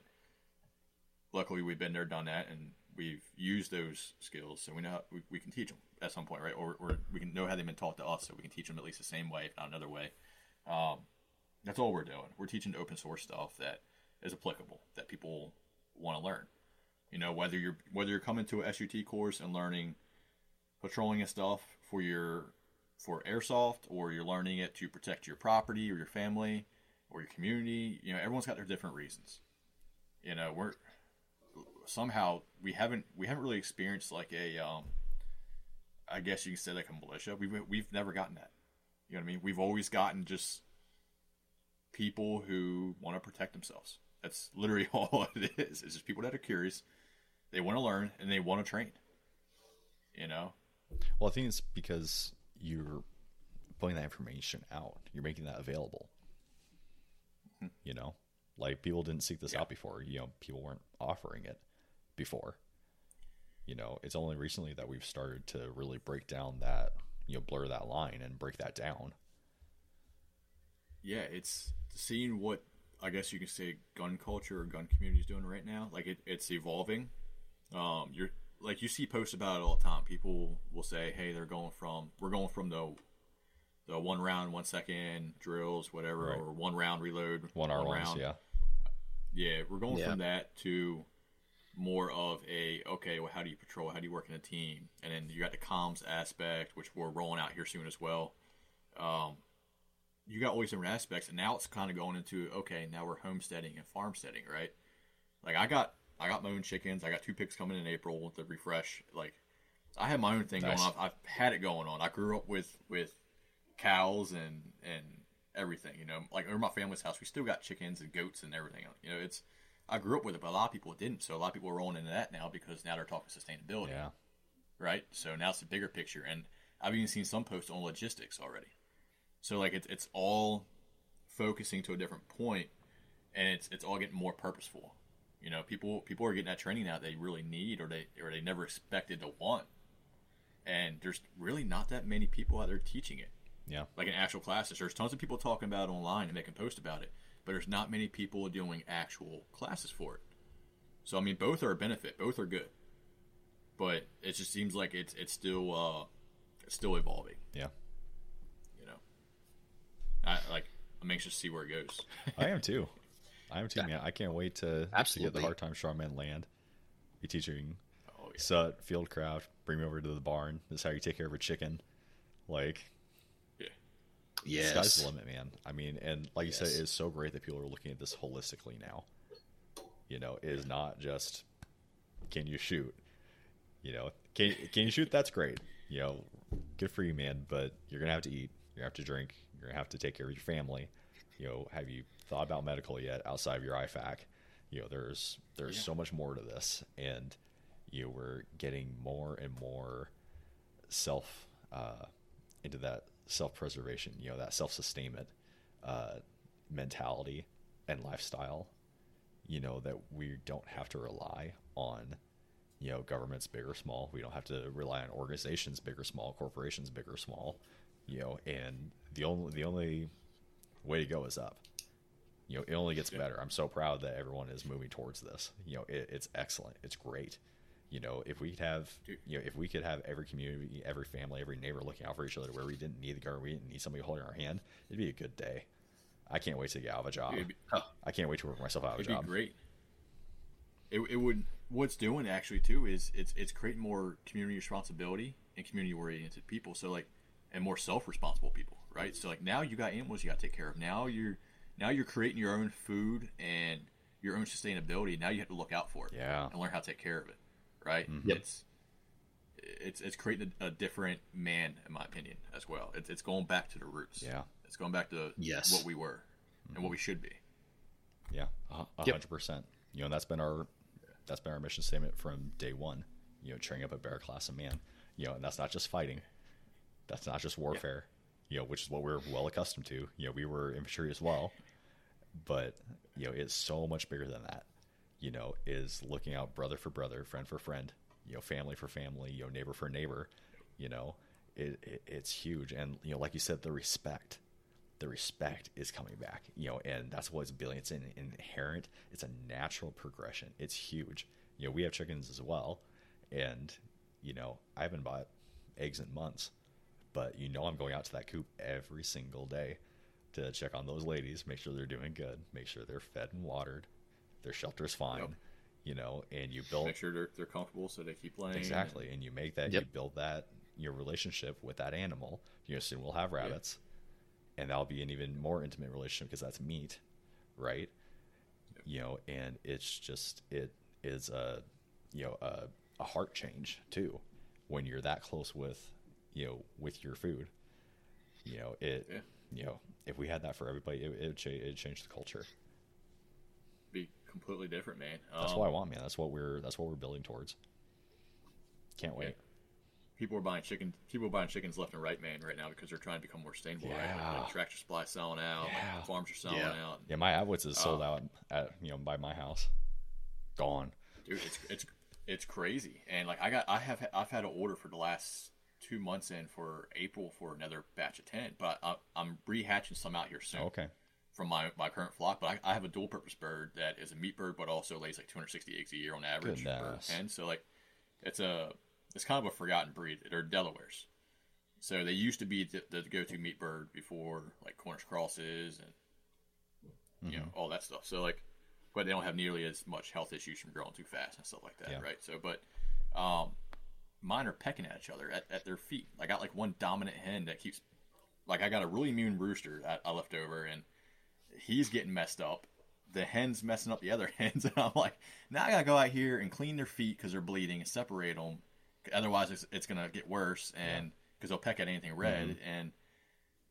luckily we've been there, done that, and we've used those skills, so we know how, we, we can teach them at some point, right? Or, or we can know how they've been taught to us, so we can teach them at least the same way, if not another way. Um, that's all we're doing. We're teaching open source stuff that is applicable that people want to learn. You know, whether you're whether you're coming to a SUT course and learning patrolling and stuff for your for airsoft, or you're learning it to protect your property or your family or your community. You know, everyone's got their different reasons. You know, we're somehow we haven't we haven't really experienced like a um, I guess you can say like a militia. We've we've never gotten that. You know what I mean? We've always gotten just people who want to protect themselves. That's literally all it is. It's just people that are curious, they want to learn, and they want to train. You know. Well, I think it's because you're putting that information out. You're making that available. Mm-hmm. You know, like people didn't seek this yeah. out before. You know, people weren't offering it before. You know, it's only recently that we've started to really break down that, you know, blur that line and break that down. Yeah, it's seeing what I guess you can say gun culture or gun community is doing right now. Like it, it's evolving. Um, you're like you see posts about it all the time. People will say, "Hey, they're going from we're going from the the one round, one second drills, whatever, right. or one round reload, one, one round, yeah, yeah. We're going yeah. from that to more of a okay. Well, how do you patrol? How do you work in a team? And then you got the comms aspect, which we're rolling out here soon as well. Um, you got all these different aspects, and now it's kind of going into okay. Now we're homesteading and farmsteading, right? Like I got I got my own chickens. I got two picks coming in April with the refresh. Like I have my own thing nice. going on. I've had it going on. I grew up with with cows and and everything. You know, like over my family's house, we still got chickens and goats and everything. You know, it's I grew up with it, but a lot of people didn't. So a lot of people are rolling into that now because now they're talking sustainability. Yeah. Right. So now it's a bigger picture, and I've even seen some posts on logistics already. So like it's it's all focusing to a different point, and it's it's all getting more purposeful. You know, people people are getting that training now they really need or they or they never expected to want. And there's really not that many people out there teaching it. Yeah. Like in actual classes. There's tons of people talking about it online and making posts about it, but there's not many people doing actual classes for it. So I mean both are a benefit, both are good. But it just seems like it's it's still uh it's still evolving. Yeah. You know. I like I'm anxious to see where it goes. I am too. I am too, yeah. man. I can't wait to, Absolutely. to get the Hard Times Strong Men land. Be teaching oh, yeah. Sut, Fieldcraft, bring me over to the barn. This is how you take care of a chicken. Like, yeah. Yes. Sky's the limit, man. I mean, and like yes. you said, it's so great that people are looking at this holistically now. You know, it is not just can you shoot? You know, can can you shoot? That's great. You know, good for you, man. But you're gonna have to eat. You're gonna have to drink. You're gonna have to take care of your family. You know, have you thought about medical yet outside of your IFAK. You know, there's there's yeah. so much more to this, and you know, we're getting more and more self uh, into that self preservation. You know, that self sustainment uh, mentality and lifestyle. You know that we don't have to rely on you know governments big or small we don't have to rely on organizations big or small corporations big or small you know and the only the only way to go is up you know, it only gets better. I'm so proud that everyone is moving towards this. You know, it, it's excellent. It's great. You know, if we could have, you know, if we could have every community, every family, every neighbor looking out for each other, where we didn't need the government, we didn't need somebody holding our hand, it'd be a good day. I can't wait to get out of a job. Be, I can't wait to work myself out of a job. Be great. It, it would. What's doing actually too is it's it's creating more community responsibility and community oriented people. So like, and more self responsible people, right? So like now you got animals you got to take care of. Now you're now you're creating your own food and your own sustainability. Now you have to look out for it. Yeah. And learn how to take care of it. Right. Mm-hmm. It's it's it's creating a, a, different man, in my opinion, as well. It's it's going back to the roots. Yeah. It's going back to yes. what we were mm-hmm. and what we should be. Yeah, a hundred percent. You know, that's been our that's been our mission statement from day one. You know, training up a bear class of man. You know, and that's not just fighting. That's not just warfare. You know, which is what we're well accustomed to. You know, we were infantry as well but you know it's so much bigger than that you know is looking out brother for brother friend for friend you know family for family you know neighbor for neighbor you know it, it, it's huge and you know like you said the respect the respect is coming back. You know, and that's what it's building. It's an inherent. It's a natural progression. It's huge. You know, we have chickens as well, and you know, I haven't bought eggs in months, but you know, I'm going out to that coop every single day to check on those ladies, make sure they're doing good, make sure they're fed and watered, their shelter's fine. Yep. You know, and you build Make sure they're, they're comfortable so they keep laying. Exactly, and you make that Yep. you build that your relationship with that animal. You know, soon we'll have rabbits, and that'll be an even more intimate relationship because that's meat, right? You know, and it's just it is a you know a, a heart change too when you're that close with you know with your food. You know it. Yeah. You know, if we had that for everybody, it it cha- it'd change the culture. Be completely different, man. That's Um, what I want, man. That's what we're that's what we're building towards. Can't wait. People are buying chicken. People are buying chickens left and right, man, right now because they're trying to become more sustainable. Right? Like, Yeah. like tractor supply selling out. like, Yeah. farms are selling Yeah. out. Yeah, my Atwoods is sold Oh. out at you know by my house. Gone. dude it's it's it's crazy and like i got i have i've had an order for the last two months in for april for another batch of 10 but I, i'm rehatching some out here soon Okay. from my, my current flock but I, I have a dual purpose bird that is a meat bird but also lays like 260 eggs a year on average per Goodness. hen so like it's a it's kind of a forgotten breed they're delawares so they used to be the, the go-to meat bird before like cornish crosses and you know Mm-hmm. all that stuff. So like, but they don't have nearly as much health issues from growing too fast and stuff like that, Yeah. right? So, but um, mine are pecking at each other at, at their feet. I got like one dominant hen that keeps, like, I got a really immune rooster that I left over, and he's getting messed up. The hen's messing up the other hens, and I'm like, now I gotta go out here and clean their feet because they're bleeding and separate them. Otherwise, it's, it's gonna get worse, and because they'll peck at anything red, Mm-hmm. and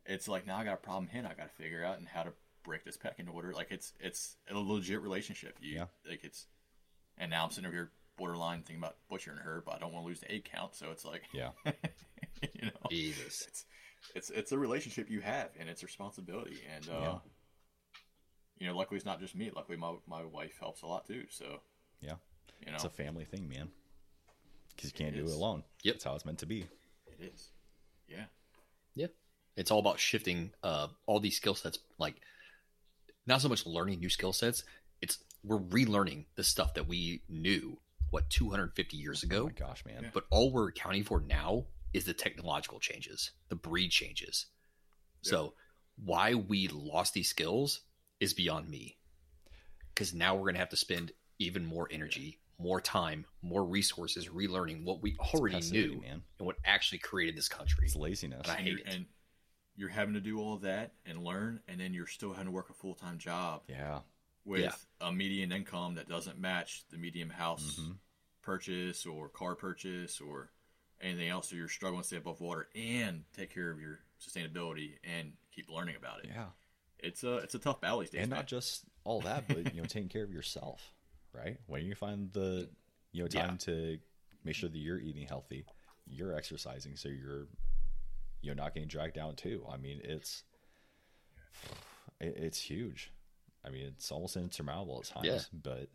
it's like now I got a problem hen I got to figure out and how to break this pecking order. Like it's it's a legit relationship. You Yeah. like it's, and now I'm sitting over here borderline thing about butchering her, but I don't want to lose the egg count. So it's like, Yeah. you know, Jesus. it's it's it's a relationship you have and it's a responsibility. And uh, Yeah. you know, luckily it's not just me. Luckily my my wife helps a lot too. So Yeah. you know, It's a family thing, man. Because you can't It do it alone. Yep. That's how it's meant to be. it is. Yeah. Yeah. It's all about shifting uh, all these skill sets. Like, not so much learning new skill sets. It's we're relearning the stuff that we knew what 250 years Oh ago. my gosh, man. Yeah. But all we're accounting for now is the technological changes, the breed changes. So why we lost these skills is beyond me. Because now we're going to have to spend even more energy, more time, more resources relearning what we already knew man. and what actually created this country. It's laziness. And I hate you're, it. and you're having to do all of that and learn, and then you're still having to work a full time job yeah. with Yeah. a median income that doesn't match the medium house Mm-hmm. Purchase or car purchase or anything else. So you're struggling to stay above water and take care of your sustainability and keep learning about it. Yeah. It's a it's a tough battle these days. and man. not just all that, but you know, taking care of yourself, right? When you find the you know Yeah. time to make sure that you're eating healthy, you're exercising, so you're you know not getting dragged down too. I mean, it's it, it's huge. I mean, it's almost insurmountable at times, Yeah. but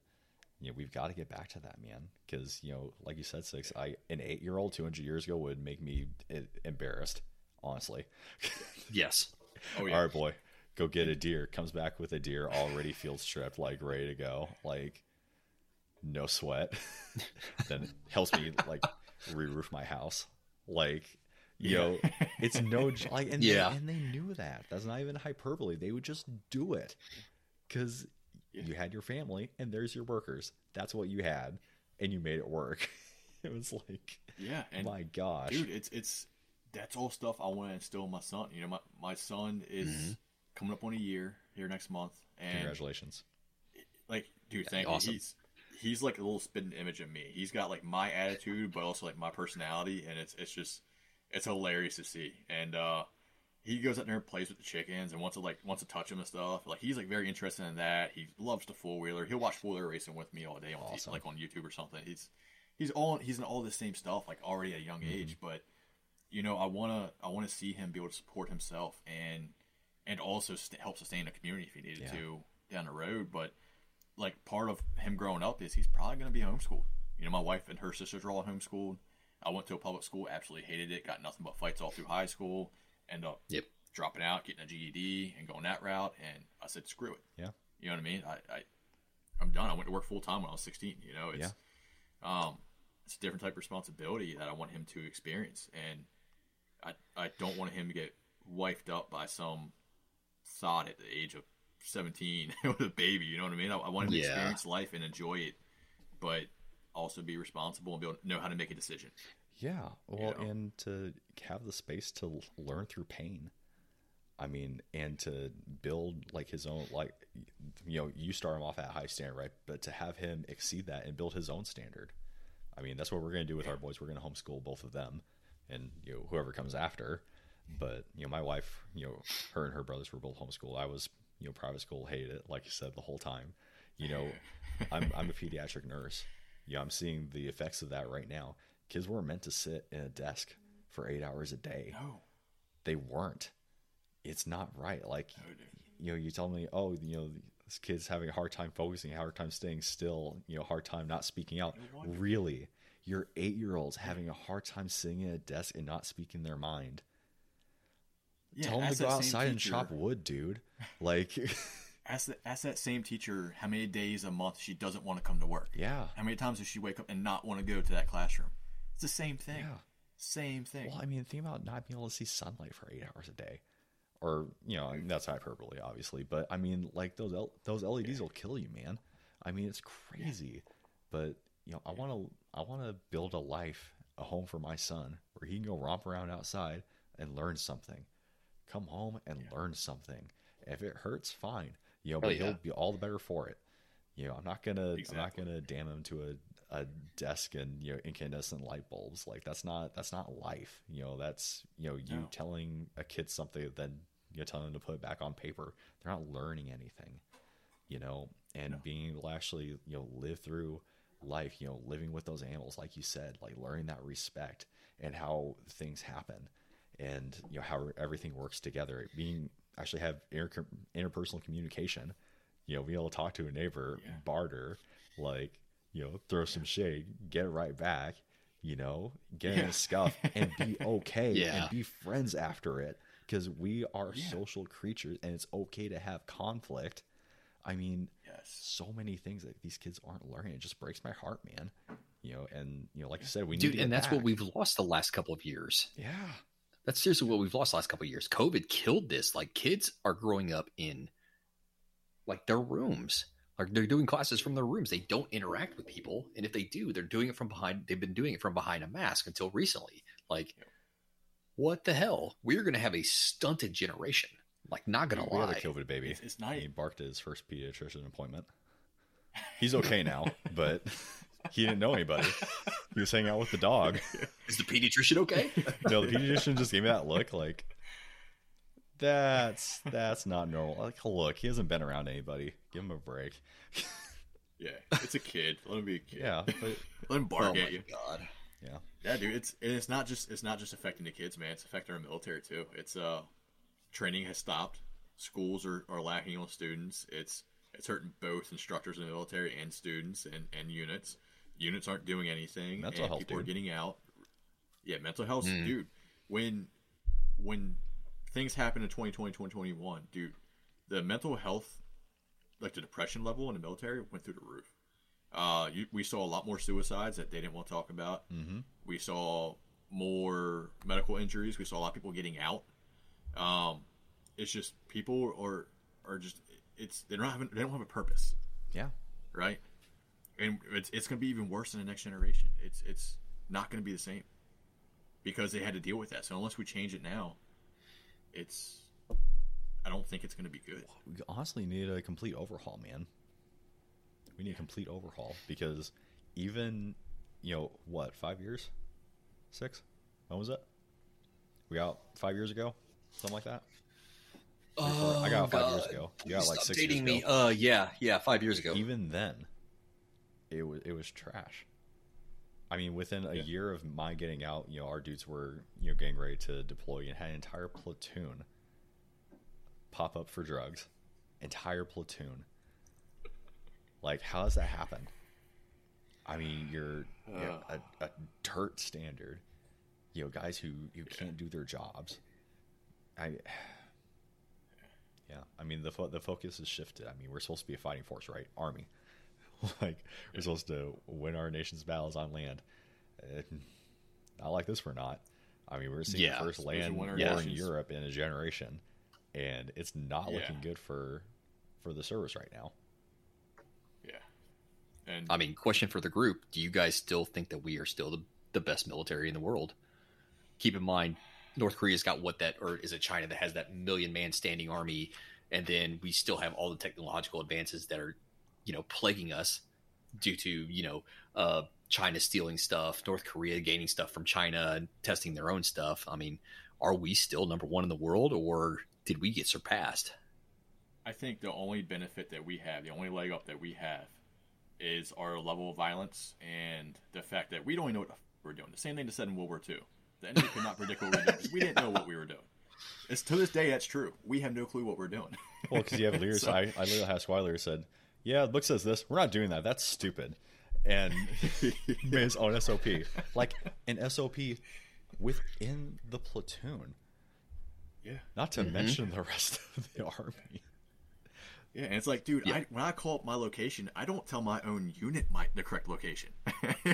you know we've got to get back to that, man. Because you know, like you said, six. I an eight year old two hundred years ago would make me eh, embarrassed, honestly. Yes. oh yeah, All right, boy, go get a deer. Comes back with a deer already field stripped, like ready to go, like no sweat. then helps me like re-roof my house, like you know, it's no like, and Yeah. they, and they knew that. That's not even hyperbole. They would just do it because Yeah. you had your family and there's your workers. That's what you had, and you made it work. it was like, yeah, and my gosh, dude, it's it's that's all stuff I want to instill in my son. You know, my my son is Mhm. coming up on a year here next month, and congratulations. like, dude, thank you. awesome. He's he's like a little spitting image of me. He's got like my attitude, but also like my personality, and it's it's just it's hilarious to see. And uh he goes out there and plays with the chickens and wants to like wants to touch them and stuff. Like he's like very interested in that. He loves the four wheeler. He'll watch four wheeler racing with me all day on Awesome. like on YouTube or something. He's he's all he's in all the same stuff like already at a young mm-hmm. age. But you know, I wanna I wanna see him be able to support himself and and also st- help sustain a community if he needed Yeah. to down the road. But like part of him growing up is he's probably going to be homeschooled. You know, my wife and her sisters are all homeschooled. I went to a public school, absolutely hated it, got nothing but fights all through high school, end up Yep. dropping out, getting a GED, and going that route. And I said, screw it. Yeah. You know what I mean? I, I I'm done. I went to work full time when I was 16. You know, it's um, it's a different type of responsibility that I want him to experience, and I I don't want him to get wifed up by some thought at the age of 17 with a baby. You know what I mean? I, I want him to Yeah. experience life and enjoy it, but also be responsible and be able to know how to make a decision. Yeah, well, know? and to have the space to learn through pain. I mean, and to build like his own, like you know, you start him off at a high standard, right? But to have him exceed that and build his own standard. I mean, that's what we're going to do with our boys. We're going to homeschool both of them, and you know, whoever comes after. But you know, my wife, you know, her and her brothers were both homeschooled. I was, you know, private school, hated it, like you said, the whole time. You know, I'm I'm a pediatric nurse. You know, I'm seeing the effects of that right now. Kids weren't meant to sit in a desk for eight hours a day. No, They weren't. It's not right. Like, no, you know, you tell me, oh, you know, this kid's having a hard time focusing, hard time staying still, you know, hard time not speaking out. No. Really? Your eight year old's having a hard time sitting at a desk and not speaking their mind. Yeah, tell them to go outside and chop wood, dude. Like, Ask, the, ask that same teacher how many days a month she doesn't want to come to work. yeah. How many times does she wake up and not want to go to that classroom? It's the same thing. Yeah. Same thing. Well, I mean, think about not being able to see sunlight for eight hours a day, or you know, I mean, that's hyperbole, obviously. But I mean, like those L- those LEDs will kill you, man. I mean, it's crazy. But you know, I want to I want to build a life, a home for my son, where he can go romp around outside and learn something. Come home and learn something. If it hurts, fine. You know, but yeah. he'll be all the better for it. You know, I'm not gonna I'm not gonna damn him to a, a desk and you know incandescent light bulbs. Like that's not that's not life. You know, that's you know you No. telling a kid something, then you know, telling them to put it back on paper. They're not learning anything. You know, and No. being able to actually you know live through life. You know, living with those animals, like you said, like learning that respect and how things happen, and you know how everything works together. Being actually have inter- interpersonal communication. You know, being able to talk to a neighbor, Yeah. barter, like you know, throw some shade, get right back. You know, get in Yeah. a scuff and be okay Yeah. and be friends after it because we are Yeah. social creatures and it's okay to have conflict. I mean, yes. so many things that these kids aren't learning. It just breaks my heart, man. You know, and you know, like I said, we need Dude, and that's what we've lost the last couple of years. Yeah, That's seriously what we've lost the last couple of years. COVID killed this. Like kids are growing up in like their rooms. Like they're doing classes from their rooms. They don't interact with people, and if they do, they're doing it from behind. They've been doing it from behind a mask until recently. Like, what the hell? We're going to have a stunted generation. Like, not going to we had a lie. COVID baby. It's, it's not. He barked at his first pediatrician appointment. He's okay now, but he didn't know anybody. He was hanging out with the dog. Is the pediatrician okay? No, the pediatrician just gave me that look, like that's that's not normal. Like, look, he hasn't been around anybody. Give him a break. Yeah, it's a kid. Let him be a kid. Yeah, but Let him bark oh my at you. god. yeah, Yeah, dude. It's and it's not just it's not just affecting the kids, man. It's affecting our military too. It's uh, training has stopped. Schools are, are lacking on students. It's it's hurting both instructors in the military and students and, and units. Units aren't doing anything. Mental and health, people are getting out. Yeah, mental health, Mm. dude. When when things happen in 2020, 2021, dude, the mental health, like the depression level in the military, went through the roof. Uh, you, we saw a lot more suicides that they didn't want to talk about. mm-hmm. We saw more medical injuries. We saw a lot of people getting out. Um, it's just people are are just it's they don't have they don't have a purpose, yeah, right? And it's it's going to be even worse in the next generation. It's it's not going to be the same because they had to deal with that. So unless we change it now, it's I don't think it's going to be good. we honestly need a complete overhaul, man. We need a complete overhaul because even you know what, five years, six, when was it? We got five years ago, something like that. Three, four- I got five years ago. You got Please like stop six years dating me. ago. Uh, yeah, yeah, five years ago. Even then, it was it was trash. I mean, within a Yeah. year of my getting out, you know, our dudes were you know getting ready to deploy and had an entire platoon pop up for drugs. Entire platoon. Like, how does that happen? I mean, you're, you're a, a dirt standard. You know, guys who who can't do their jobs. I. Yeah, I mean, the fo- the focus has shifted. I mean, we're supposed to be a fighting force, right? Army. like we're supposed to win our nation's battles on land. Uh, not like this, we're not. I mean, we're seeing Yeah. the first land win our in. Europe in a generation, and it's not Yeah. looking good for for the service right now. Yeah. And I mean, question for the group: Do you guys still think that we are still the, the best military in the world? Keep in mind, North Korea's got what that, or is it China that has that million man standing army, and then we still have all the technological advances that are, you know, plaguing us due to you know uh, China stealing stuff, North Korea gaining stuff from China and testing their own stuff. I mean, are we still number one in the world, or did we get surpassed? I think the only benefit that we have, the only leg up that we have, is our level of violence and the fact that we don't even know what we're doing. The same thing that said in World War II. The enemy could not predict what we were doing. We didn't know what we were doing. It's to this day that's true. We have no clue what we're doing. Well, because you have leaders. So- I, I literally asked why Lear said, "Yeah, the book says this. We're not doing that. That's stupid." And made his own SOP, like an SOP within the platoon. Yeah. Not to Mhm. mention the rest of the army. Yeah, and it's like, dude, Yeah. I, when I call up my location, I don't tell my own unit my the correct location.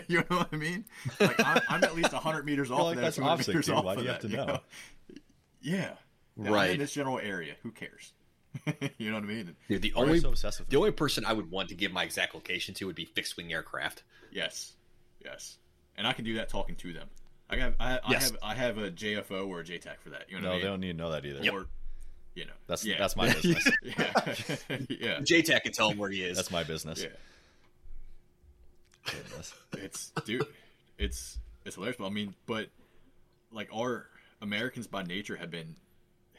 you know what I mean? Like I'm, I'm at least hundred meters off. like, of that, that's 200 meters dude. off Why do of you have that, to know? Yeah, Yeah, I'm Right. in this general area. Who cares? you know what I mean? Dude, the Why are you only so obsessed with the only person I would want to give my exact location to would be fixed wing aircraft. Yes, yes, and I can do that talking to them. I have I, I Yes. have I have a JFO or a JTAC for that. You know No, what I they don't need to know that either. Or you know, That's yeah. that's my business. yeah, yeah, JTAC can tell him where he is. that's my business. yeah. Goodness. it's dude it's it's hilarious but i mean but like our americans by nature have been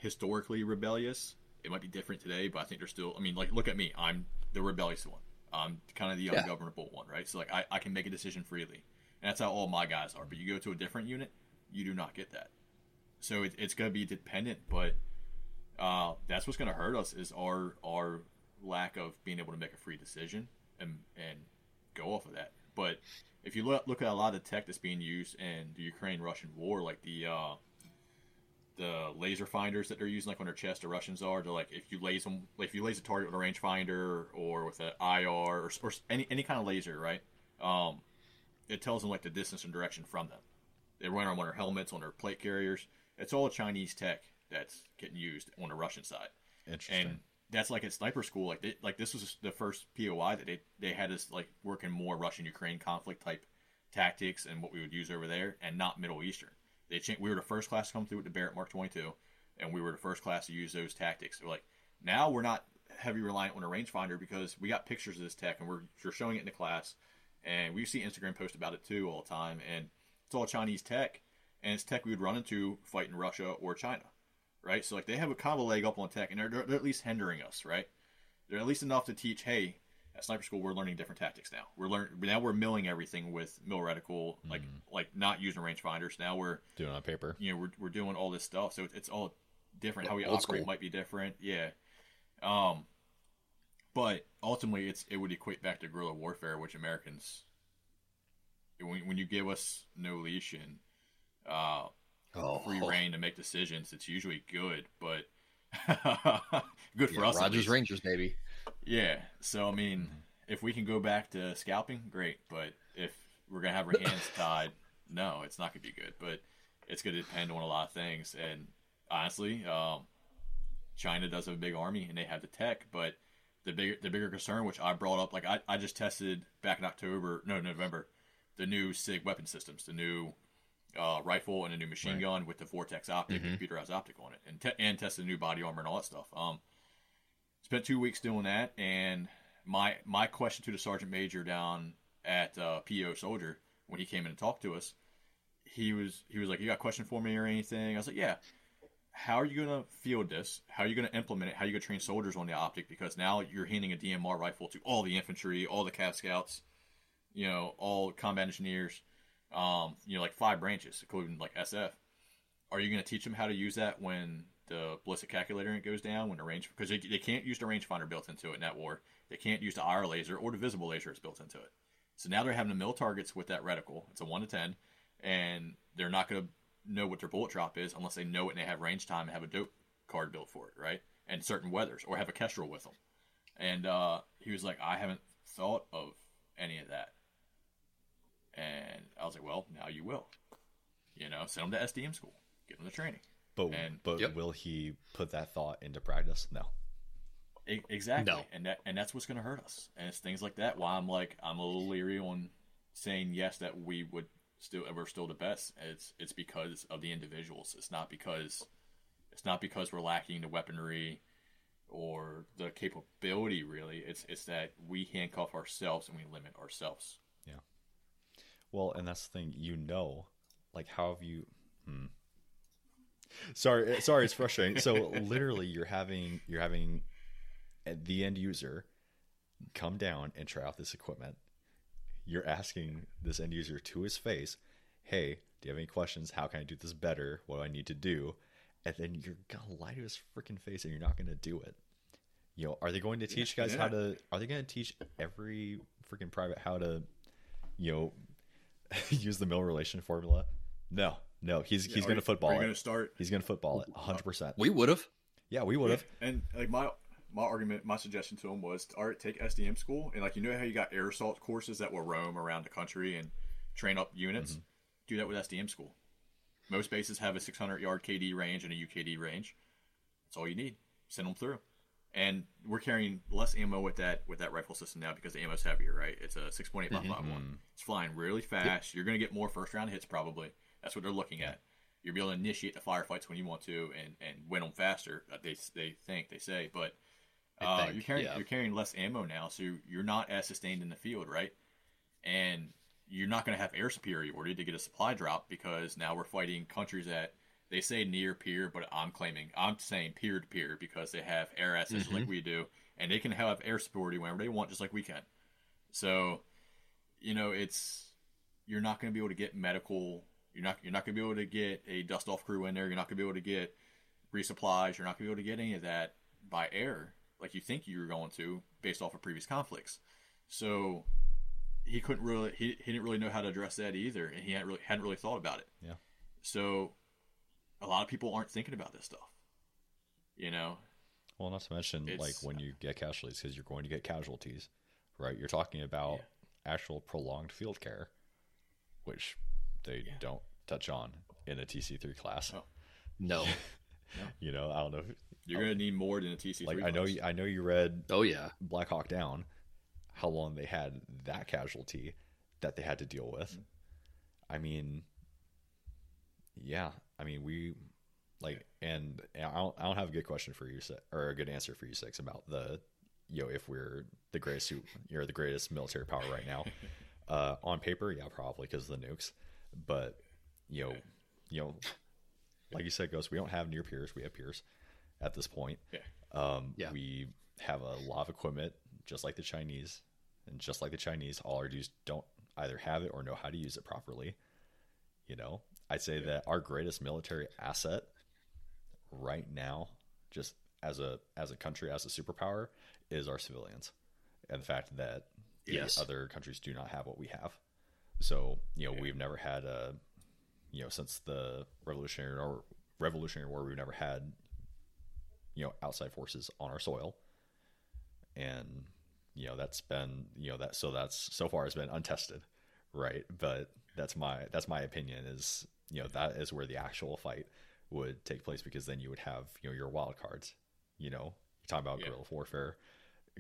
historically rebellious it might be different today but i think they're still i mean like look at me. I'm the rebellious one. I'm kind of the Yeah. ungovernable one right? So like I, I can make a decision freely. And that's how all my guys are. But you go to a different unit you do not get that. So it, it's going to be dependent but uh, that's what's going to hurt us is our our lack of being able to make a free decision and and go off of that. But if you look look at a lot of the tech that's being used in the Ukraine Russian war, like the uh, the laser finders that they're using, like on their chest, the Russians are. They're like if you laser them, like if you laser target with a rangefinder or with an IR or, or any any kind of laser, right? Um, it tells them like the distance and direction from them. They run on their helmets, on their plate carriers. It's all Chinese tech that's getting used on the Russian side Interesting. and that's like at sniper school like they, like this was the first POI that they they had us like working more Russian Ukraine conflict type tactics and what we would use over there and not Middle Eastern. They changed, we were the first class to come through with the Barrett Mark 22 and we were the first class to use those tactics. We're like now we're not heavy reliant on a rangefinder because we got pictures of this tech and we're, we're showing it in the class and we see Instagram post about it too all the time and it's all Chinese tech and it's tech we would run into fighting Russia or China right? So like they have a kind of a leg up on tech, and they're, they're at least hindering us, right? They're at least enough to teach. Hey, at sniper school, we're learning different tactics now. We're learning now we're milling everything with mil reticle, like like not using rangefinders. Now we're Doing on paper. you know we're, we're doing all this stuff, so it's, it's all different. How we Old operate school. might be different, yeah. Um, but ultimately, it's it would equate back to guerrilla warfare, which Americans, when when you give us no leash and uh, Oh, free reign to make decisions, it's usually good, but good for yeah, us. Rogers. Rangers, baby. Yeah. So I mean, Mm-hmm. if we can go back to scalping, great. But if we're gonna have our hands tied, no, it's not gonna be good. But it's gonna depend on a lot of things. And honestly, um, China does have a big army and they have the tech, but the bigger the bigger concern, which I brought up, like I, I just tested back in October, no November, the new SIG weapon systems, the new uh, rifle and a new machine Right. gun with the Vortex optic, Mhm. computerized optic on it, and te- and tested the new body armor and all that stuff. Um, spent two weeks doing that, and my my question to the sergeant major down at uh, PEO Soldier when he came in and talked to us, he was he was like, "You got a question for me or anything?" I was like, "Yeah." How are you going to field this? How are you going to implement it? How are you going to train soldiers on the optic? Because now you're handing a DMR rifle to all the infantry, all the Cav Scouts, you know, all combat engineers, um, you know, like five branches, including like SF. Are you going to teach them how to use that when the ballistic calculator and it goes down, when the range, because they, they can't use the rangefinder built into it in that war. They can't use the IR laser or the visible laser that's built into it. So now they're having to mill targets with that reticle. It's a 1 to 10, and they're not going to know what their bullet drop is unless they know it and they have range time and have a dope card built for it, right? and certain weathers, or have a kestrel with them. And uh, he was like, I haven't thought of any of that. And I was like, well, now you will. You know, send them to SDM school, give them the training. But And- but Yep. will he put that thought into practice? No. Exactly. No. And that and that's what's going to hurt us. And it's things like that why I'm like I'm a little leery on saying yes that we would still we're still the best. It's it's because of the individuals. It's not because it's not because we're lacking the weaponry or the capability really. It's it's that we handcuff ourselves and we limit ourselves. Yeah. Well, and that's the thing, you know, like how have you? Hmm. Sorry, eh, sorry, it's frustrating. So literally, you're having you're having eh, the end user come down and try out this equipment. You're asking this end user to his face, "Hey, do you have any questions? How can I do this better? What do I need to do?" And then you're gonna lie to his freaking face, and you're not gonna do it. You know, are they going to teach guys how to? Are they going to teach every freaking private how to, you know, use the mil relation formula? No, no. He's he's Are going you- to football Are you it. going to start He's going to football it, hundred percent. We would have. Yeah, we would have. And like my my argument, my suggestion to him was, all right, take SDM school, and like you know how you got air assault courses that will roam around the country and train up units. Mm-hmm. Do that with SDM school. Most bases have a 600 yard KD range and a UKD range. That's all you need. Send them through. And we're carrying less ammo with that with that rifle system now because the ammo's heavier, right? It's a 6.8 by 5.1. Mm-hmm. It's flying really fast. You're going to get more first round hits probably. That's what they're looking at. You'll be able to initiate the firefights when you want to and, and win them faster. uh, They they think they say, but uh, think, you're carrying yeah. you're carrying less ammo now, so you're not as sustained in the field, right? And you're not going to have air superiority to get a supply drop because now we're fighting countries that they say near peer, but I'm claiming I'm saying peer to peer because they have air assets Mm-hmm. like we do, and they can have air superiority whenever they want, just like we can. So, you know, it's you're not going to be able to get medical. You're not you're not going to be able to get a dust off crew in there. You're not going to be able to get resupplies. You're not going to be able to get any of that by air like you think you were going to based off of previous conflicts. So he couldn't really he, he didn't really know how to address that either, and he hadn't really hadn't really thought about it. Yeah. So a lot of people aren't thinking about this stuff. You know, Well, not to mention like when you get casualties because you're going to get casualties, right? You're talking about actual prolonged field care, which they don't touch on in a TC3 class. Oh. No. You know, I don't know. if- you're going to need more than a TC3. Like I know, you, I know you read Oh yeah. Black Hawk Down, how long they had that casualty that they had to deal with. I mean, yeah, I mean we like, and I don't, I don't have a good question for you, or a good answer for you, six about the, you know, if we're the greatest, you're the greatest military power right now. uh, on paper, yeah, probably because of the nukes, but you know, you know, like you said, Ghost, we don't have near peers, we have peers at this point. Yeah. Um, Yeah. We have a lot of equipment, just like the Chinese, and just like the Chinese, all our dudes don't either have it or know how to use it properly. You know, I'd say that our greatest military asset right now, just as a as a country, as a superpower, is our civilians, and the fact that the Yes. other countries do not have what we have. So you know, we've never had a, you know, since the Revolutionary or Revolutionary War, we've never had, you know, outside forces on our soil, and you know that's been you know that so that's so far has been untested, right? But that's my that's my opinion is you know that is where the actual fight would take place because then you would have you know your wild cards, you know, you talk about Yeah. guerrilla warfare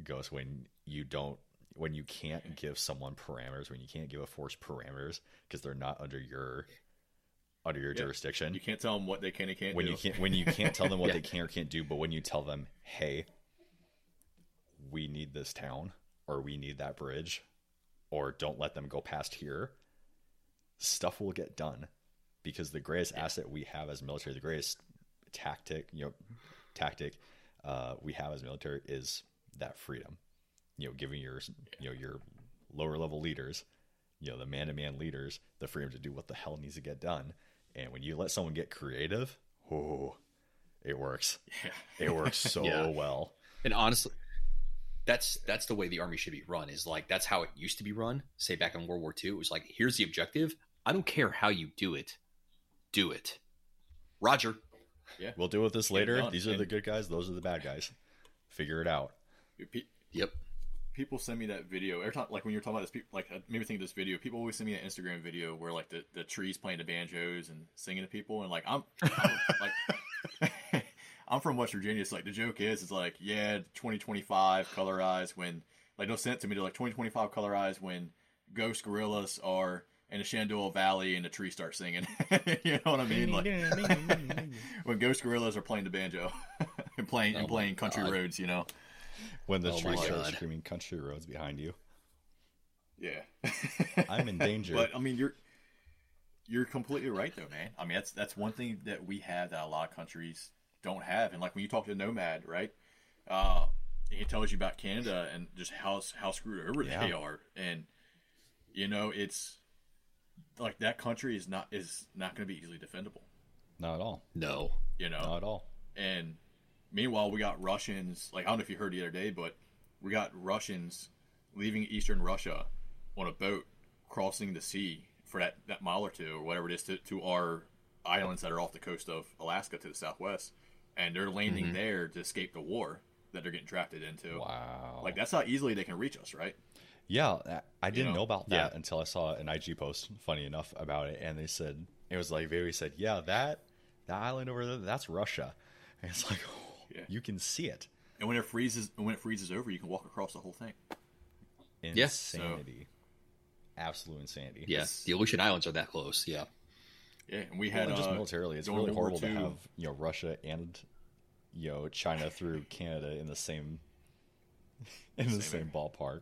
goes when you don't when you can't give someone parameters when you can't give a force parameters because they're not under your under your Yeah. jurisdiction you can't tell them what they can and can't when do. you can't when you can't tell them what Yeah. they can or can't do, but when you tell them, "Hey, we need this town or we need that bridge or don't let them go past here," stuff will get done because the greatest asset we have as military, the greatest tactic, you know, tactic uh, we have as military is that freedom. You know, giving your you know your lower level leaders, you know, the man to man leaders, the freedom to do what the hell needs to get done. And when you let someone get creative, oh, it works. Yeah. It works so Yeah. well. And honestly, that's that's the way the army should be run. Is like that's how it used to be run. Say back in World War II, it was like, here's the objective. I don't care how you do it, do it. Roger. Yeah. We'll deal with this later. These are the good guys. Those are the bad guys. Figure it out. Pe- Yep. People send me that video every time like when you're talking about this people like uh, maybe think of this video people always send me an instagram video where like the, the trees playing the banjos and singing to people and like i'm, I'm like i'm from west virginia it's like the joke is it's like yeah 2025 color eyes when like they'll send it to me they're like 2025 color eyes when ghost gorillas are in the shenandoah valley and the trees start singing. You know what i mean? Like when ghost gorillas are playing the banjo and playing Oh and playing country God. roads you know When the Oh tree my starts God. screaming country roads behind you. Yeah. I'm in danger. But I mean, you're you're completely right though, man. I mean, that's that's one thing that we have that a lot of countries don't have. And like when you talk to a Nomad, right? Uh, he tells you about Canada and just how how screwed over they are, and you know, it's like that country is not is not going to be easily defendable. Not at all. No. You know, Not at all. and meanwhile, we got Russians. Like I don't know if you heard the other day, but we got Russians leaving Eastern Russia on a boat crossing the sea for that, that mile or two or whatever it is to, to our islands that are off the coast of Alaska to the southwest, and they're landing Mhm. there to escape the war that they're getting drafted into. Wow. Like that's how easily they can reach us, right? Yeah, I- didn't know? know about that Yeah. until I saw an IG post, funny enough, about it, and they said it was like they said, "Yeah, that that island over there, that's Russia," and it's like, Yeah. you can see it. And when it freezes, when it freezes over, you can walk across the whole thing. Yeah. Insanity, absolute insanity. Yes. The Aleutian Islands are that close. Yeah. Yeah, and we Well, had and just uh, militarily, it's really horrible to have you know Russia and you know China through Canada in the same in the Same same ballpark.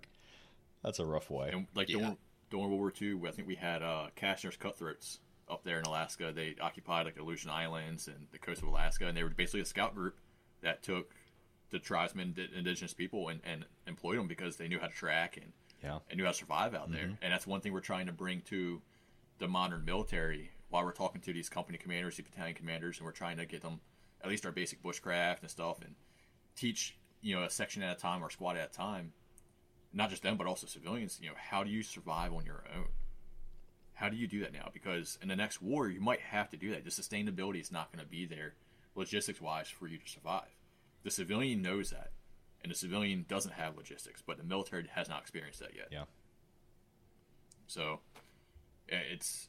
That's a rough way. And like Yeah. during, during World War II, I think we had uh, Castner's Cutthroats up there in Alaska. They occupied like the Aleutian Islands and the coast of Alaska, and they were basically a scout group that took the tribesmen, the indigenous people, and, and employed them because they knew how to track and, Yeah. and knew how to survive out there. Mm-hmm. And that's one thing we're trying to bring to the modern military while we're talking to these company commanders, these battalion commanders, and we're trying to get them at least our basic bushcraft and stuff and teach, you know, a section at a time or a squad at a time not just them but also civilians you know how do you survive on your own? How do you do that now? Because in the next war you might have to do that. The sustainability is not going to be there logistics wise for you to survive the civilian knows that and the civilian doesn't have logistics but the military has not experienced that yet. Yeah. so it's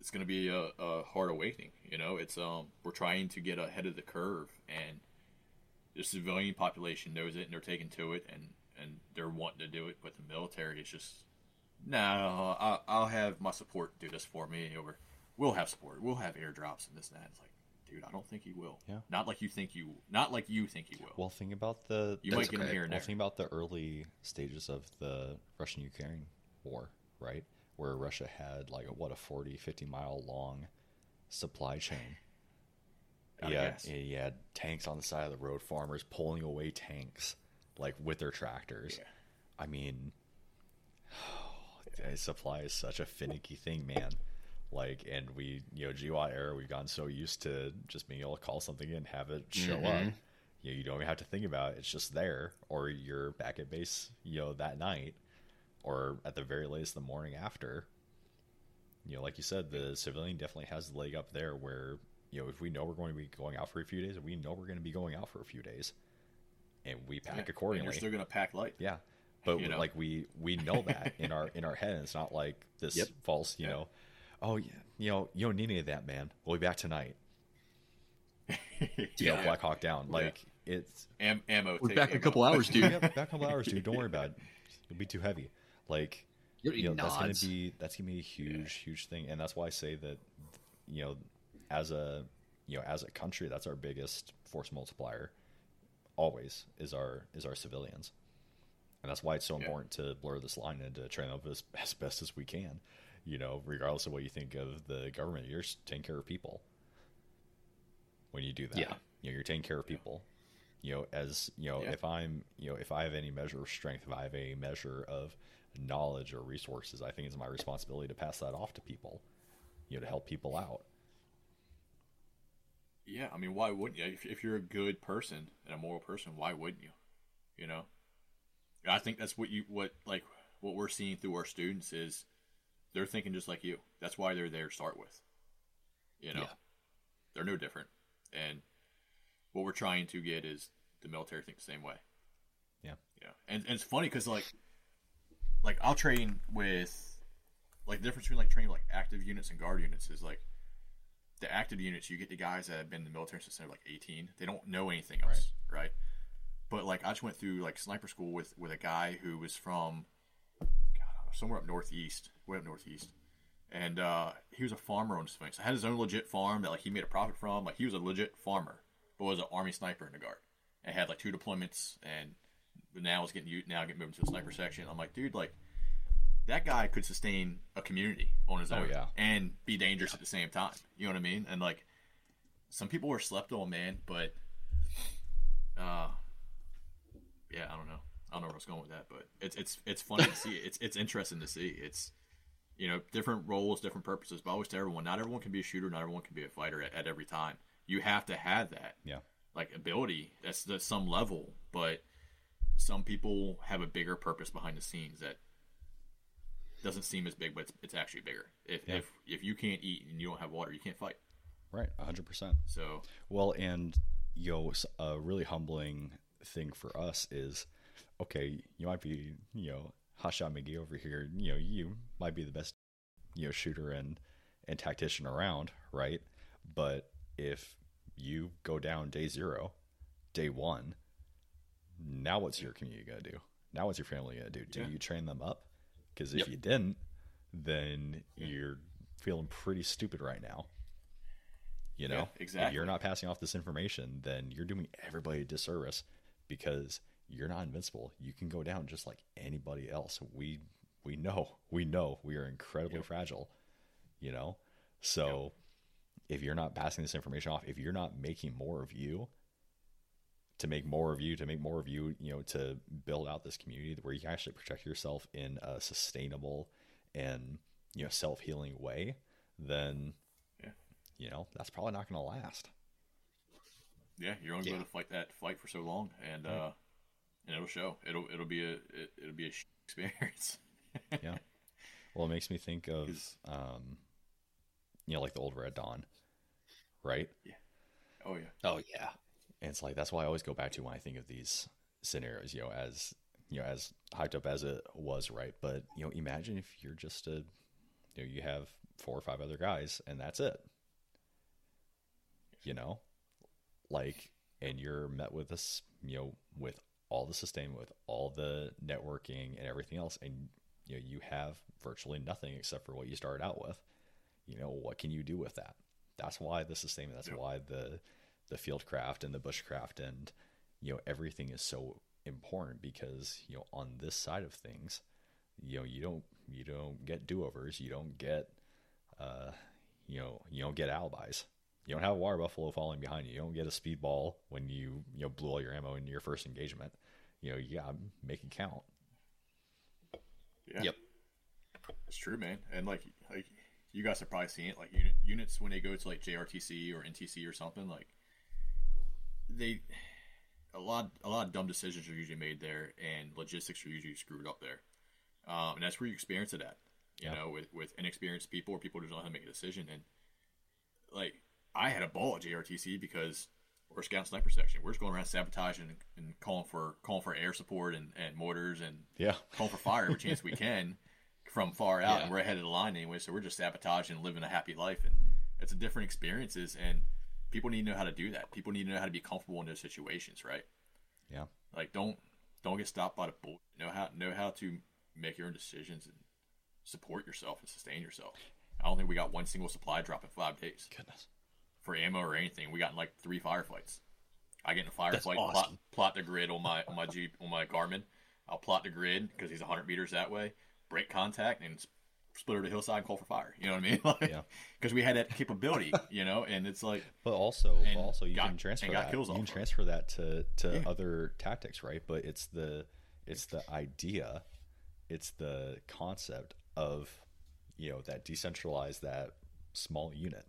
it's going to be a, a hard awakening you know? It's um we're trying to get ahead of the curve and the civilian population knows it and they're taking to it and and they're wanting to do it but the military is just no I'll, I'll have my support do this for me or we'll have support we'll have airdrops and this and that. It's like dude i don't think he will Yeah. not like you think you not like you think he will Well, think about the you might get him here well, think about the early stages of the Russian-Ukraine war, right? Where Russia had like a, what a 40, 50 mile long supply chain. Yeah, gas. he had tanks on the side of the road, farmers pulling away tanks like with their tractors. Yeah. I mean, supply is such a finicky thing, man. Like, and we, you know, GWOT era, we've gotten so used to just being able to call something in, have it show up. Mhm. You know, you don't even have to think about it; it's just there, or you're back at base, you know, that night, or at the very latest the morning after. You know, like you said, the civilian definitely has the leg up there. Where you know, if we know we're going to be going out for a few days, we know we're going to be going out for a few days, and we pack Yeah. and accordingly. you're still going to pack light Yeah, but You know? like we we know that in our in our head. and It's not like this Yep. false, you Yeah. know. Oh yeah, you know you don't need any of that, man. We'll be back tonight. You know, Black Hawk down. Yeah. Like it's Am- ammo We're take back in a couple hours, dude, dude. yeah, back a couple hours, dude. Don't worry about it. It'll be too heavy. Like You don't you know, need that's gonna be that's gonna be a huge, huge thing, and that's why I say that you know, as a you know, as a country, that's our biggest force multiplier. Always is our is our civilians, and that's why it's so Yeah. important to blur this line and to train up as, as best as we can. You know, regardless of what you think of the government, you're taking care of people. When you do that, Yeah. you know, you're taking care of people. You know, as you know, Yeah. if I'm, you know, if I have any measure of strength, if I have a measure of knowledge or resources, I think it's my responsibility to pass that off to people. You know, to help people out. Yeah, I mean, why wouldn't you? If, if you're a good person and a moral person, why wouldn't you? You know, I think that's what you what like what we're seeing through our students is they're thinking just like you. That's why they're there to start with. You know, Yeah. they're no different, and what we're trying to get is the military think the same way. Yeah. Yeah, and, and it's funny because like, like I'll train with, like the difference between like training like active units and guard units is like, the active units you get the guys that have been in the military since they're like 18. They don't know anything else, right? But like I just went through like sniper school with with a guy who was from, God, somewhere up northeast, way up northeast, and uh, he was a farmer on Sphinx. Had his own legit farm that like he made a profit from. Like he was a legit farmer, but was an army sniper in the guard, and had like two deployments, and now is getting you now getting moved to the sniper section. I'm like, dude, like that guy could sustain a community on his Oh, own yeah. and be dangerous at the same time. You know what I mean? And like some people were slept on, man, but uh yeah, I don't know. I don't know where I was going with that, but it's it's it's funny to see. It's it's interesting to see. It's you know, different roles, different purposes. But I always tell everyone, not everyone can be a shooter, not everyone can be a fighter at, at every time. You have to have that Yeah. like ability. That's that's some level, but some people have a bigger purpose behind the scenes that doesn't seem as big, but it's, it's actually bigger. If Yeah. if if you can't eat and you don't have water, you can't fight. Right. hundred percent. So Well, and you know, s- a really humbling thing for us is, okay, you might be, you know, Hotshot McGee over here. You know, you might be the best, you know, shooter and and tactician around, right? But if you go down day zero, day one, now what's your community gonna do? Now what's your family gonna do? Do Yeah. you train them up? Because if Yep. you didn't, then you're feeling pretty stupid right now. You know, Yeah, If exactly. you're not passing off this information, then you're doing everybody a disservice because you're not invincible. You can go down just like anybody else. We we know, we know we are incredibly Yep. fragile. You know, so if you're not passing this information off, if you're not making more of you, to make more of you, to make more of you, you know, to build out this community where you can actually protect yourself in a sustainable and you know self healing way, then Yeah. you know that's probably not going to last. yeah, you're only Yeah. going to fight that fight for so long, and uh, and it'll show. It'll it'll be a it, it'll be a experience. yeah. Well, it makes me think of um, you know, like the old Red Dawn, right? Yeah. Oh yeah, Oh yeah. And it's like that's why I always go back to when I think of these scenarios, you know, as you know, as hyped up as it was, right? But you know, imagine if you're just a, you know, you have four or five other guys, and that's it. You know, like, and you're met with this, you know, with all the sustainment, with all the networking and everything else, and you know, you have virtually nothing except for what you started out with. You know, what can you do with that? That's why the sustainment. That's Yep. why the the field craft and the bushcraft and you know everything is so important because you know on this side of things you know you don't you don't get do-overs you don't get uh you know you don't get alibis you don't have a water buffalo falling behind you you don't get a speedball when you you know blew all your ammo in your first engagement you know yeah, gotta make it count yeah. Yep. It's true, man. And like like you guys have probably seen it. Like unit, units when they go to like JRTC or NTC or something, like they a lot a lot of dumb decisions are usually made there, and logistics are usually screwed up there. Um, and that's where you experience it at. You Yeah. know, with with inexperienced people or people who don't know how to make a decision. And like I had a ball at JRTC because a scout sniper section. We're just going around sabotaging and, and calling for calling for air support and, and mortars and yeah calling for fire every chance we can from far out, Yeah. and we're ahead of the line anyway. So we're just sabotaging and living a happy life, and it's a different experiences. And people need to know how to do that. People need to know how to be comfortable in those situations, right? yeah Like don't don't get stopped by the bull. Know how know how to make your own decisions and support yourself and sustain yourself. I don't think we got one single supply drop in five days goodness for ammo or anything. We got in like three firefights. I get in a firefight, plot, awesome. plot the grid on my on my Jeep on my Garmin. I'll plot the grid because he's 100 meters that way. Break contact and split over the hillside and call for fire. You know what I mean? Like, Yeah. Because we had that capability, you know, and it's like But also, And also you got- can transfer and got that. you can of it. transfer that to to Yeah. other tactics, right? But it's the it's the idea, it's the concept of you know that decentralized that small unit,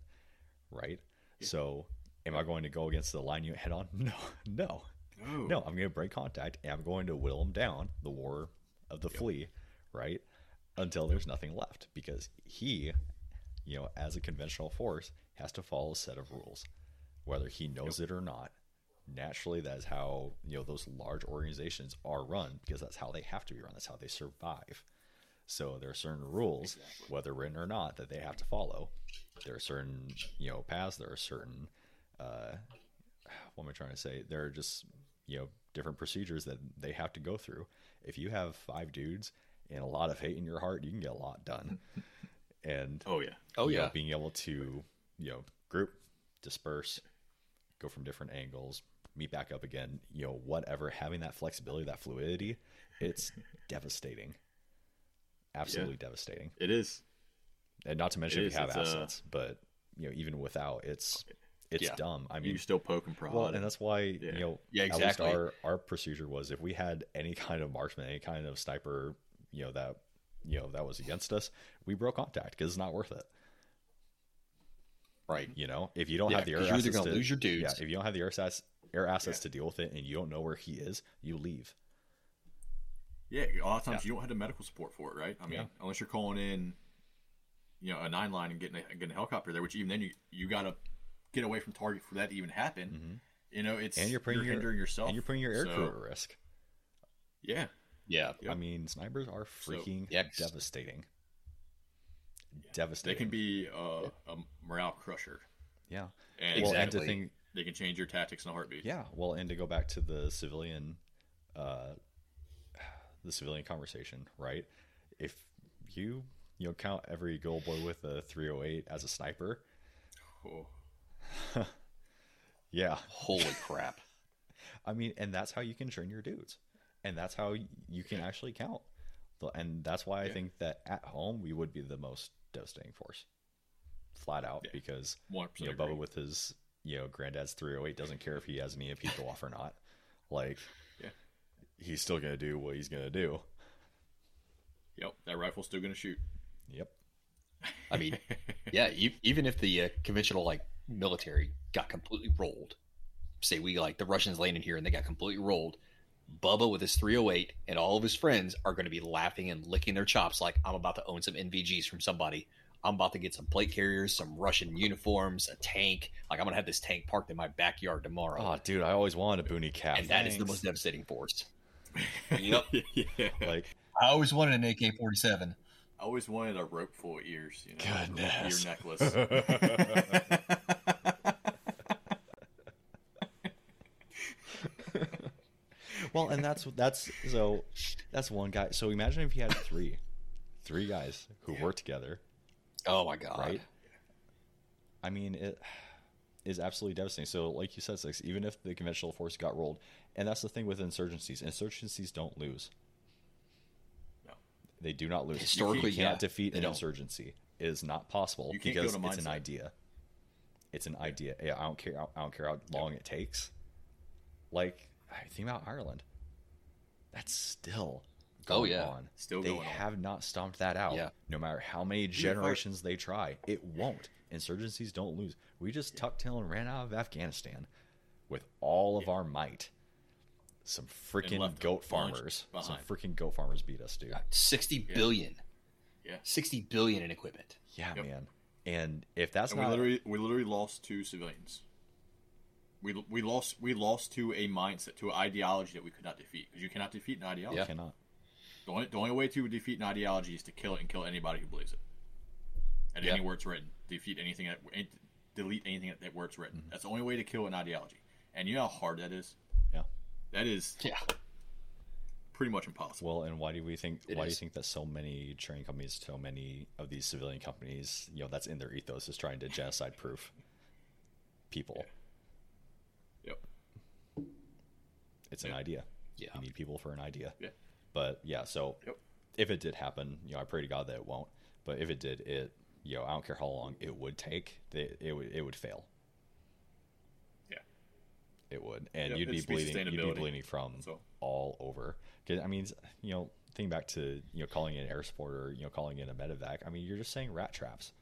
right? So, am I going to go against the line unit head on? No, no, no, no. I'm going to break contact and I'm going to whittle him down the war of the flea, right? Until there's nothing left because he, you know, as a conventional force, has to follow a set of rules. whether he knows it or not. Naturally, that is how you know those large organizations are run because that's how they have to be run. That's how they survive. So there are certain rules, Exactly. whether written or not, that they have to follow. There are certain you know paths. There are certain uh, what am I trying to say? There are just you know different procedures that they have to go through. If you have five dudes and a lot of hate in your heart, you can get a lot done. and Oh yeah. Oh you know, yeah, being able to you know group, disperse, go from different angles, meet back up again. You know, whatever. Having that flexibility, that fluidity, it's devastating. Absolutely devastating. It is. And not to mention It if you is, have it's, uh, assets, but you know, even without, it's it's Yeah. dumb. I you mean, can still poke and prod. well, and that's why Yeah. you know, Yeah, exactly. our our procedure was if we had any kind of marksman, any kind of sniper, you know that you know that was against us, we broke contact because it's not worth it. right. You know, if you don't Yeah, have the air 'cause you're either assets to, lose your dudes. yeah, if you don't have the air assets, air assets Yeah. to deal with it, and you don't know where he is, you leave. Yeah, a lot of times you don't have the medical support for it, right? I mean, Yeah. unless you're calling in, you know, a nine line and getting a, getting a helicopter there, which even then you you got to get away from target for that to even happen. You know, it's Mm-hmm. And you're putting your hindering yourself, and you're putting your air So, crew at risk. Yeah, Yeah, Yep. I mean, snipers are So- freaking Yeah, devastating. they can be uh, a morale crusher, yeah. and Well, and to Exactly. think, they can change your tactics in a heartbeat. Yeah, well, and to go back to the civilian, uh, the civilian conversation, right? If you you know count every gold boy with a 308 as a sniper, Oh, yeah, holy crap. I mean, and that's how you can train your dudes, and that's how you can actually count, and that's why I Yeah. think that at home we would be the most devastating force, flat out, Yeah. because you know. Bubba with his you know granddad's 308 doesn't care if he has an EMP go off or not, like. He's still gonna do what he's gonna do. Yep, that rifle's still going to shoot. Yep. I mean, yeah, e- even if the uh, conventional like military got completely rolled, say we like the Russians landed here and they got completely rolled, Bubba with his 308 and all of his friends are going to be laughing and licking their chops like I'm about to own some NVGs from somebody. I'm about to get some plate carriers, some Russian uniforms, a tank. Like I'm gonna have this tank parked in my backyard tomorrow, Oh, dude, I always wanted a boonie cap. and that is the most devastating force. Yep. yeah. like I always wanted an AK-47. I always wanted a rope full of ears. You know, Goodness. ear necklace. well, and that's that's so that's one guy. So imagine if you had three, three guys who Yeah. work together, Oh my god! right? I mean, it is absolutely devastating. So, like you said, six. Even if the conventional force got rolled, and that's the thing with insurgencies. Insurgencies don't lose. No. They do not lose. Historically, you cannot yeah, defeat an don't. insurgency. It is not possible because it's an idea. It's an idea. Yeah, I don't care. I don't care how long it takes. Like, I think about Ireland. That's still Oh, yeah. on. Still they going on. have not stomped that out. Yeah. No matter how many part- generations they try, it won't. Insurgencies don't lose. We just tucked tail and ran out of Afghanistan with all of our might. Some freaking goat farmers. Some freaking goat farmers beat us, dude. Uh, sixty billion. Yeah. 60 billion in equipment. Yeah, Yep. man. And if that's and not we literally we literally lost two civilians. We, we lost we lost to a mindset to an ideology that we could not defeat because you cannot defeat an ideology. Yeah. cannot. The only, the only way to defeat an ideology is to kill it and kill anybody who believes it. And Yeah. anywhere it's written, defeat anything that delete anything that, that where it's written. Mm-hmm. That's the only way to kill an ideology. And you know how hard that is. Yeah. That is Yeah. pretty much impossible. Well, and why do we think? It why do you think that so many training companies, so many of these civilian companies, you know, that's in their ethos is trying to genocide proof people. Yep. It's an idea. Yeah. You need people for an idea. Yeah. But yeah, so Yep. if it did happen, you know, I pray to God that it won't. But if it did, it you know, I don't care how long it would take, it, it would it would fail. Yeah. It would, and Yep, you'd be bleeding. You'd be bleeding from So- all over. 'Cause, I mean, you know, think back to you know calling in air support or you know calling in a medevac. I mean, you're just saying rat traps.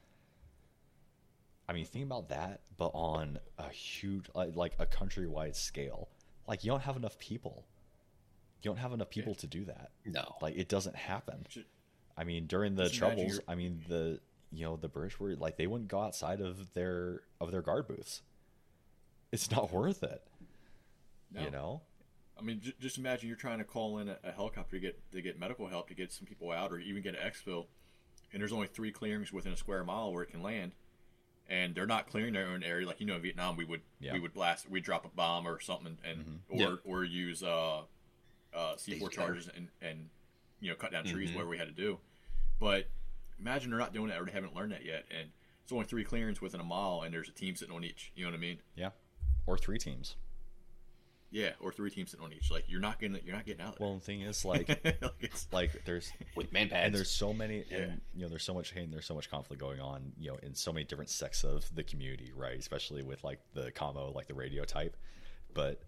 I mean, think about that, but on a huge, like, like a countrywide scale. Like, you don't have enough people. You don't have enough people to do that. No. Like, it doesn't happen. Ju- I mean, during the troubles, I mean, the you know the British were like they wouldn't go outside of their of their guard booths. it's not worth it. No. You know? I mean, j- just imagine you're trying to call in a, a, helicopter to get to get medical help to get some people out, or even get an exfil, and there's only three clearings within a square mile where it can land, and they're not clearing their own area. Like you know, in Vietnam, we would Yeah. we would blast, we'd drop a bomb or something, and Mm-hmm. or Yeah. or use uh, uh, C4 Daisy charges and and you know cut down trees, Mhm. whatever we had to do. But imagine they're not doing that or they haven't learned that yet, and it's only three clearings within a mile, and there's a team sitting on each. You know what I mean? Yeah. Or three teams. Yeah, or three teams sitting on each. Like you're not gonna you're not getting out. Well, the thing is, like, like it's, like there's with MANPADS. and there's so many Yeah. and you know there's so much hate and there's so much conflict going on you know in so many different sects of the community right especially with like the combo like the radio type but y-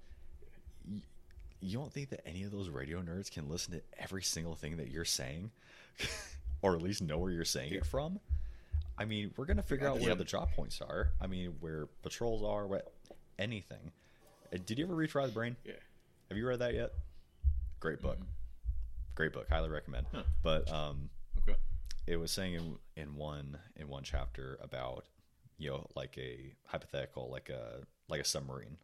you don't think that any of those radio nerds can listen to every single thing that you're saying? Or at least know where you're saying it from? I mean we're gonna figure out where the drop points are. I mean where patrols are what anything. Uh, did you ever read Fry the brain? Yeah. have you read that yet? Great book. Great book. Highly recommend. Huh. but um Okay. it was saying in, in one in one chapter about you know like a hypothetical like a like a submarine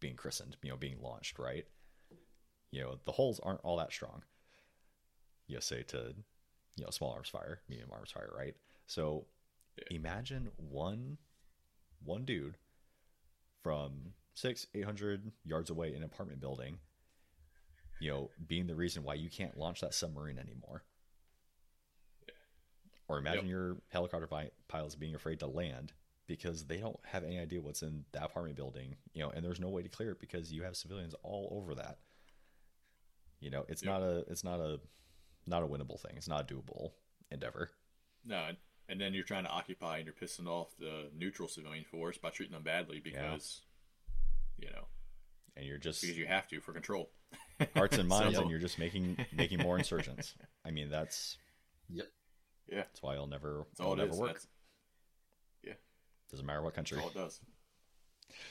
being christened you know being launched right you know the holes aren't all that strong you know say to you know small arms fire medium arms fire right so Yeah. imagine one one dude from six eight hundred yards away in an apartment building you know being the reason why you can't launch that submarine anymore or imagine Yep. your helicopter pi- pilots being afraid to land because they don't have any idea what's in that apartment building, you know, and there's no way to clear it because you have civilians all over that. You know, it's Yep. not a it's not a not a winnable thing. It's not a doable endeavor. No, and- and then you're trying to occupy and you're pissing off the neutral civilian force by treating them badly because, you know, And you're just because you have to for control. hearts and minds So- and you're just making making more insurgents. I mean, that's yep. Yeah, that's why i'll never that's all it'll never is. work. That's, Doesn't matter what country. that's all it does.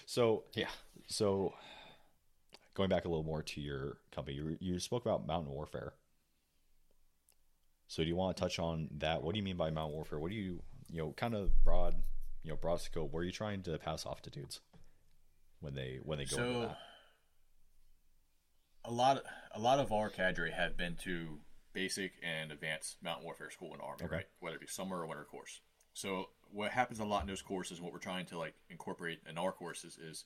So Yeah. So, going back a little more to your company, you, you spoke about mountain warfare. So, do you want to touch on that? What do you mean by mountain warfare? What do you, you know, kind of broad, you know, broad scope? What are you trying to pass off to dudes when they when they go into that? a lot, of, a lot of our cadre have been to basic and advanced mountain warfare school in army, Okay. right? Whether it be summer or winter course. So, what happens a lot in those courses, what we're trying to like incorporate in our courses is,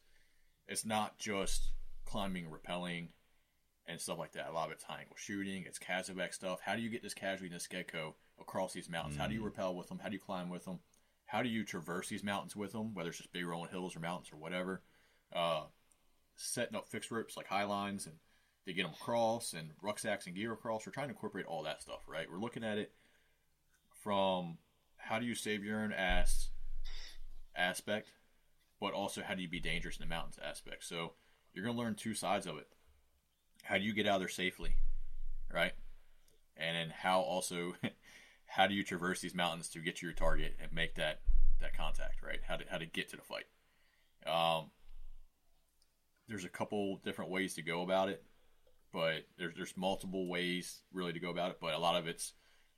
it's not just climbing, rappelling, and stuff like that. A lot of it's high angle shooting, it's CASEVAC stuff. How do you get this casualty and this gecko across these mountains? How do you rappel with them? How do you climb with them? How do you traverse these mountains with them, whether it's just big rolling hills or mountains or whatever? Uh, setting up fixed ropes like high lines and to get them across and rucksacks and gear across. We're trying to incorporate all that stuff, right? We're looking at it from how do you save your own ass aspect, but also how do you be dangerous in the mountains aspect. So you're going to learn two sides of it. How do you get out there safely, right? And then how also how do you traverse these mountains to get to your target and make that that contact, right? How to how to get to the fight. Um, there's a couple different ways to go about it, but there's there's multiple ways really to go about it. But a lot of it's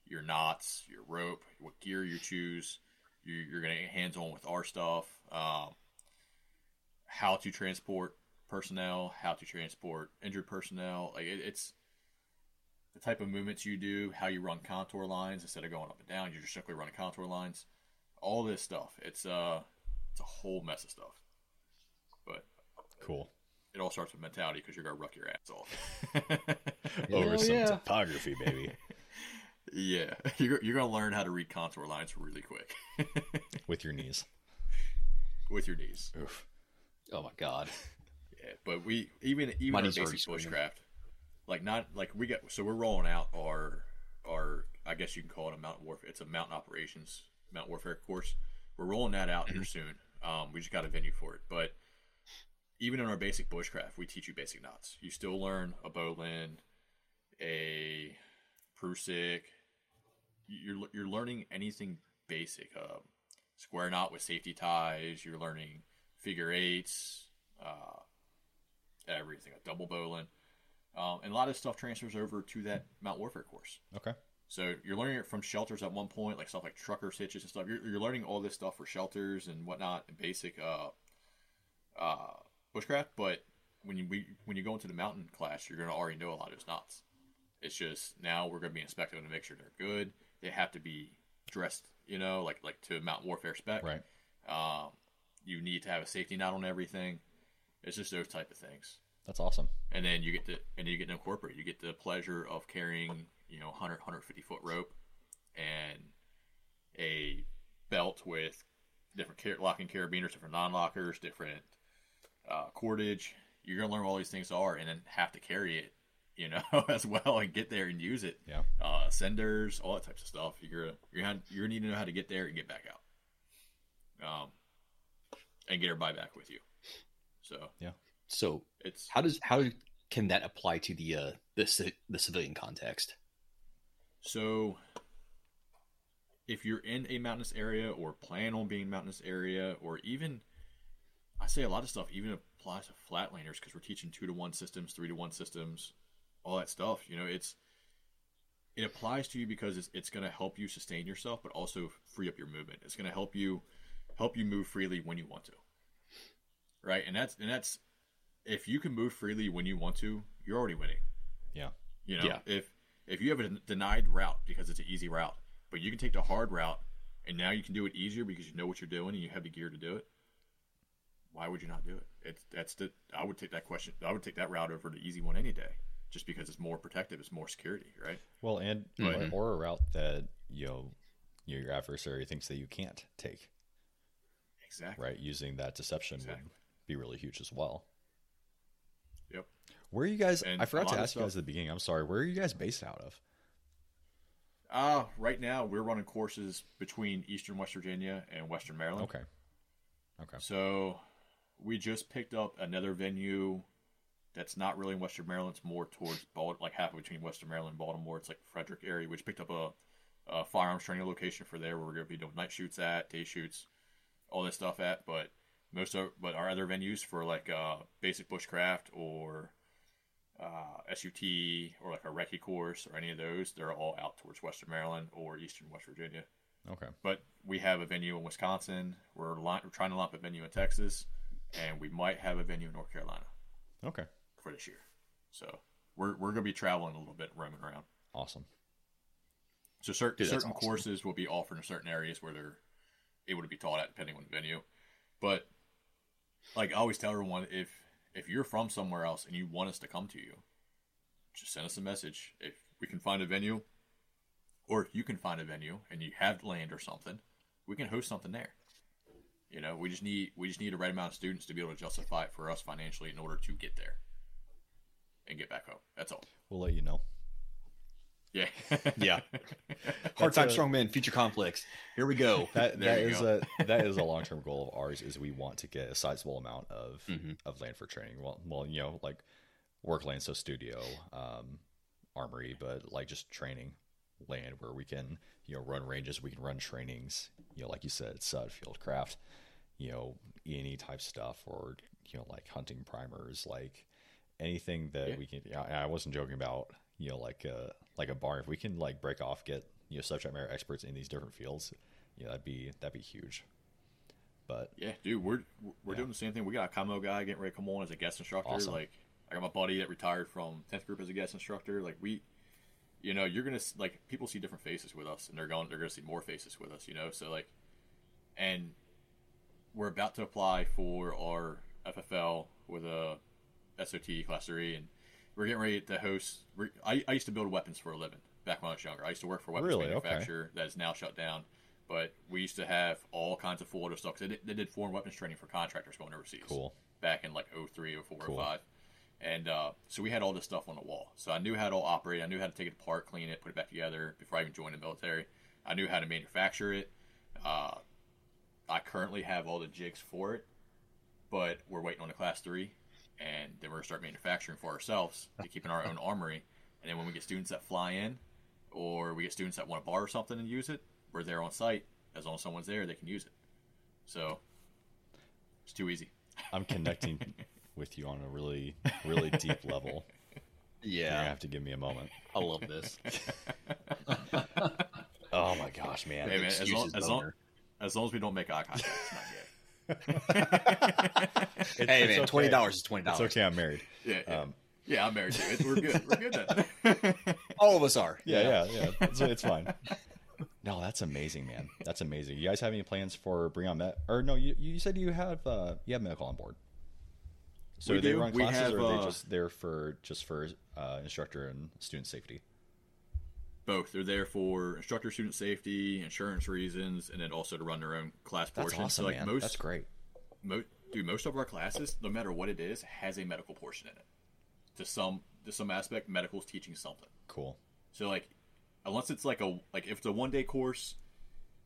your knots, your rope, what gear you choose. You, you're going to get hands on with our stuff. Um, how to transport personnel, how to transport injured personnel. Like it, it's the type of movements you do, how you run contour lines instead of going up and down. You're just simply running contour lines. All this stuff. It's uh, it's a whole mess of stuff. But Cool. it all starts with mentality because you're gonna ruck your ass off. Over Hell some yeah. topography, baby, yeah, you're you're gonna learn how to read contour lines really quick with your knees. with your knees. Oof. Oh my god. Yeah, but we even even My our basic bushcraft, like not like we got so we're rolling out our our I guess you can call it a mountain warfare. It's a mountain operations mountain warfare course. We're rolling that out here soon. Um, we just got a venue for it, but even in our basic bushcraft, we teach you basic knots. You still learn a bowline, a prusik. You're you're learning anything basic. Uh, square knot with safety ties. You're learning figure eights. Uh, everything, a double bowline. Um, and a lot of stuff transfers over to that Mount Warfare course. Okay. So you're learning it from shelters at one point, like stuff like trucker hitches and stuff. You're, you're learning all this stuff for shelters and whatnot, and basic uh, uh, bushcraft, but when you we, when you go into the mountain class, you're going to already know a lot of those knots. It's just now we're going to be inspecting to make sure they're good. They have to be dressed, you know, like like to Mount warfare spec. Right. Um, you need to have a safety knot on everything. It's just those type of things. That's awesome. And then you get to and then you get to incorporate. You get the pleasure of carrying, you know, 100 150 foot rope and a belt with different car- locking carabiners, different non-lockers, different uh, cordage. You're gonna learn what all these things are, and then have to carry it, you know, as well, and get there and use it. Yeah. Uh, senders, all that types of stuff. You're gonna you're gonna you're gonna need to know how to get there and get back out, um, and get everybody back with you. So yeah. So it's how does how can that apply to the uh the the civilian context? So, if you're in a mountainous area or plan on being mountainous area, or even, I say a lot of stuff even applies to flatlanders because we're teaching two to one systems, three to one systems, all that stuff. You know, it's it applies to you because it's, it's going to help you sustain yourself, but also free up your movement. It's going to help you help you move freely when you want to, right? And that's and that's if you can move freely when you want to, you're already winning. Yeah. You know, Yeah. if if you have a denied route because it's an easy route, but you can take the hard route and now you can do it easier because you know what you're doing and you have the gear to do it. Why would you not do it? It's that's the I would take that question. I would take that route over the easy one any day, just because it's more protective, it's more security, right? Well, and Mhm. or, or a route that you know your your adversary thinks that you can't take, Exactly. right? Using that deception Exactly. would be really huge as well. Yep. Where are you guys? And I forgot to ask you guys at the beginning. I'm sorry. Where are you guys based out of? Uh right now we're running courses between Eastern West Virginia and Western Maryland. Okay. Okay. So we just picked up another venue that's not really in Western Maryland. It's more towards Bal- like half between Western Maryland and Baltimore. It's like Frederick area. Just picked up a, a firearms training location for there where we're going to be doing night shoots at, day shoots, all this stuff at. But most of but our other venues for like uh, basic bushcraft or uh, SUT or like a recce course or any of those, they're all out towards Western Maryland or Eastern West Virginia Okay. but we have a venue in Wisconsin. We're, li- we're trying to up a venue in Texas, and we might have a venue in North Carolina Okay. for this year. So we're we're gonna be traveling a little bit, roaming around. Awesome. So certain Dude, certain awesome. courses will be offered in certain areas where they're able to be taught at, depending on the venue. But like I always tell everyone, if if you're from somewhere else and you want us to come to you, just send us a message. If we can find a venue, or if you can find a venue and you have land or something, we can host something there. You know, we just need we just need the right amount of students to be able to justify it for us financially in order to get there and get back home. That's all. We'll let you know. Yeah. Yeah. That's Hard time, a- strong men, future conflicts. Here we go. That that is go. a that is a long term goal of ours. Is we want to get a sizable amount of Mhm. of land for training. Well, well, you know, like work land, so studio, um, armory, but like just training land where we can you know run ranges, we can run trainings. You know, like you said, sud field craft, you know, E and E type stuff, or you know, like hunting primers, like anything that Yeah. we can. I, I wasn't joking about you know like a like a barn. If we can like break off, get you know subject matter experts in these different fields, you know, that'd be that'd be huge. But Yeah, dude, we're we're Yeah. doing the same thing. We got a combo guy getting ready to come on as a guest instructor. Awesome. Like, I got my buddy that retired from tenth group as a guest instructor. Like, we, you know, you're gonna like people see different faces with us, and they're going, they're gonna see more faces with us. You know, so like, and we're about to apply for our FFL with a SOT class three, and we're getting ready to host. I, I used to build weapons for a living back when I was younger. I used to work for a weapons Really? Okay. manufacturer that is now shut down. But we used to have all kinds of Florida stuff. 'cause They did, they did foreign weapons training for contractors going overseas cool. back in like 03, 04, Cool. 05. And uh, so we had all this stuff on the wall. So I knew how to operate. I knew how to take it apart, clean it, put it back together before I even joined the military. I knew how to manufacture it. Uh, I currently have all the jigs for it, but we're waiting on the class three, and then we're gonna start manufacturing for ourselves to keep in our own armory. And then when we get students that fly in, or we get students that want to borrow something and use it, we're there on site. As long as someone's there, they can use it. So it's too easy. I'm connecting with you on a really really deep level. Yeah, You're gonna have to give me a moment. I love this. Oh my gosh, man! Hey, man, as Excuses long- as long- As long as we don't make eye contact, it's not It's- hey it's man, okay. twenty dollars is twenty It's dollars. okay. I'm married. Yeah, yeah. Um, yeah, I'm married too. It's- We're good. We're good then. All of us are. yeah, yeah, yeah. It's, it's fine. No, that's amazing, man. That's amazing. You guys have any plans for bring on med? Or no, you, you said you have uh, you have medical on board. So We do they do. run classes, have, or are they uh, just there for just for uh, instructor and student safety? Both. They're there for instructor, student safety, insurance reasons, and then also to run their own class That's portion. awesome, so like man. most, That's great. mo- dude, most of our classes, no matter what it is, has a medical portion in it. To some, to some aspect, medical's teaching something. Cool. So like, unless it's like a like if it's a one day course,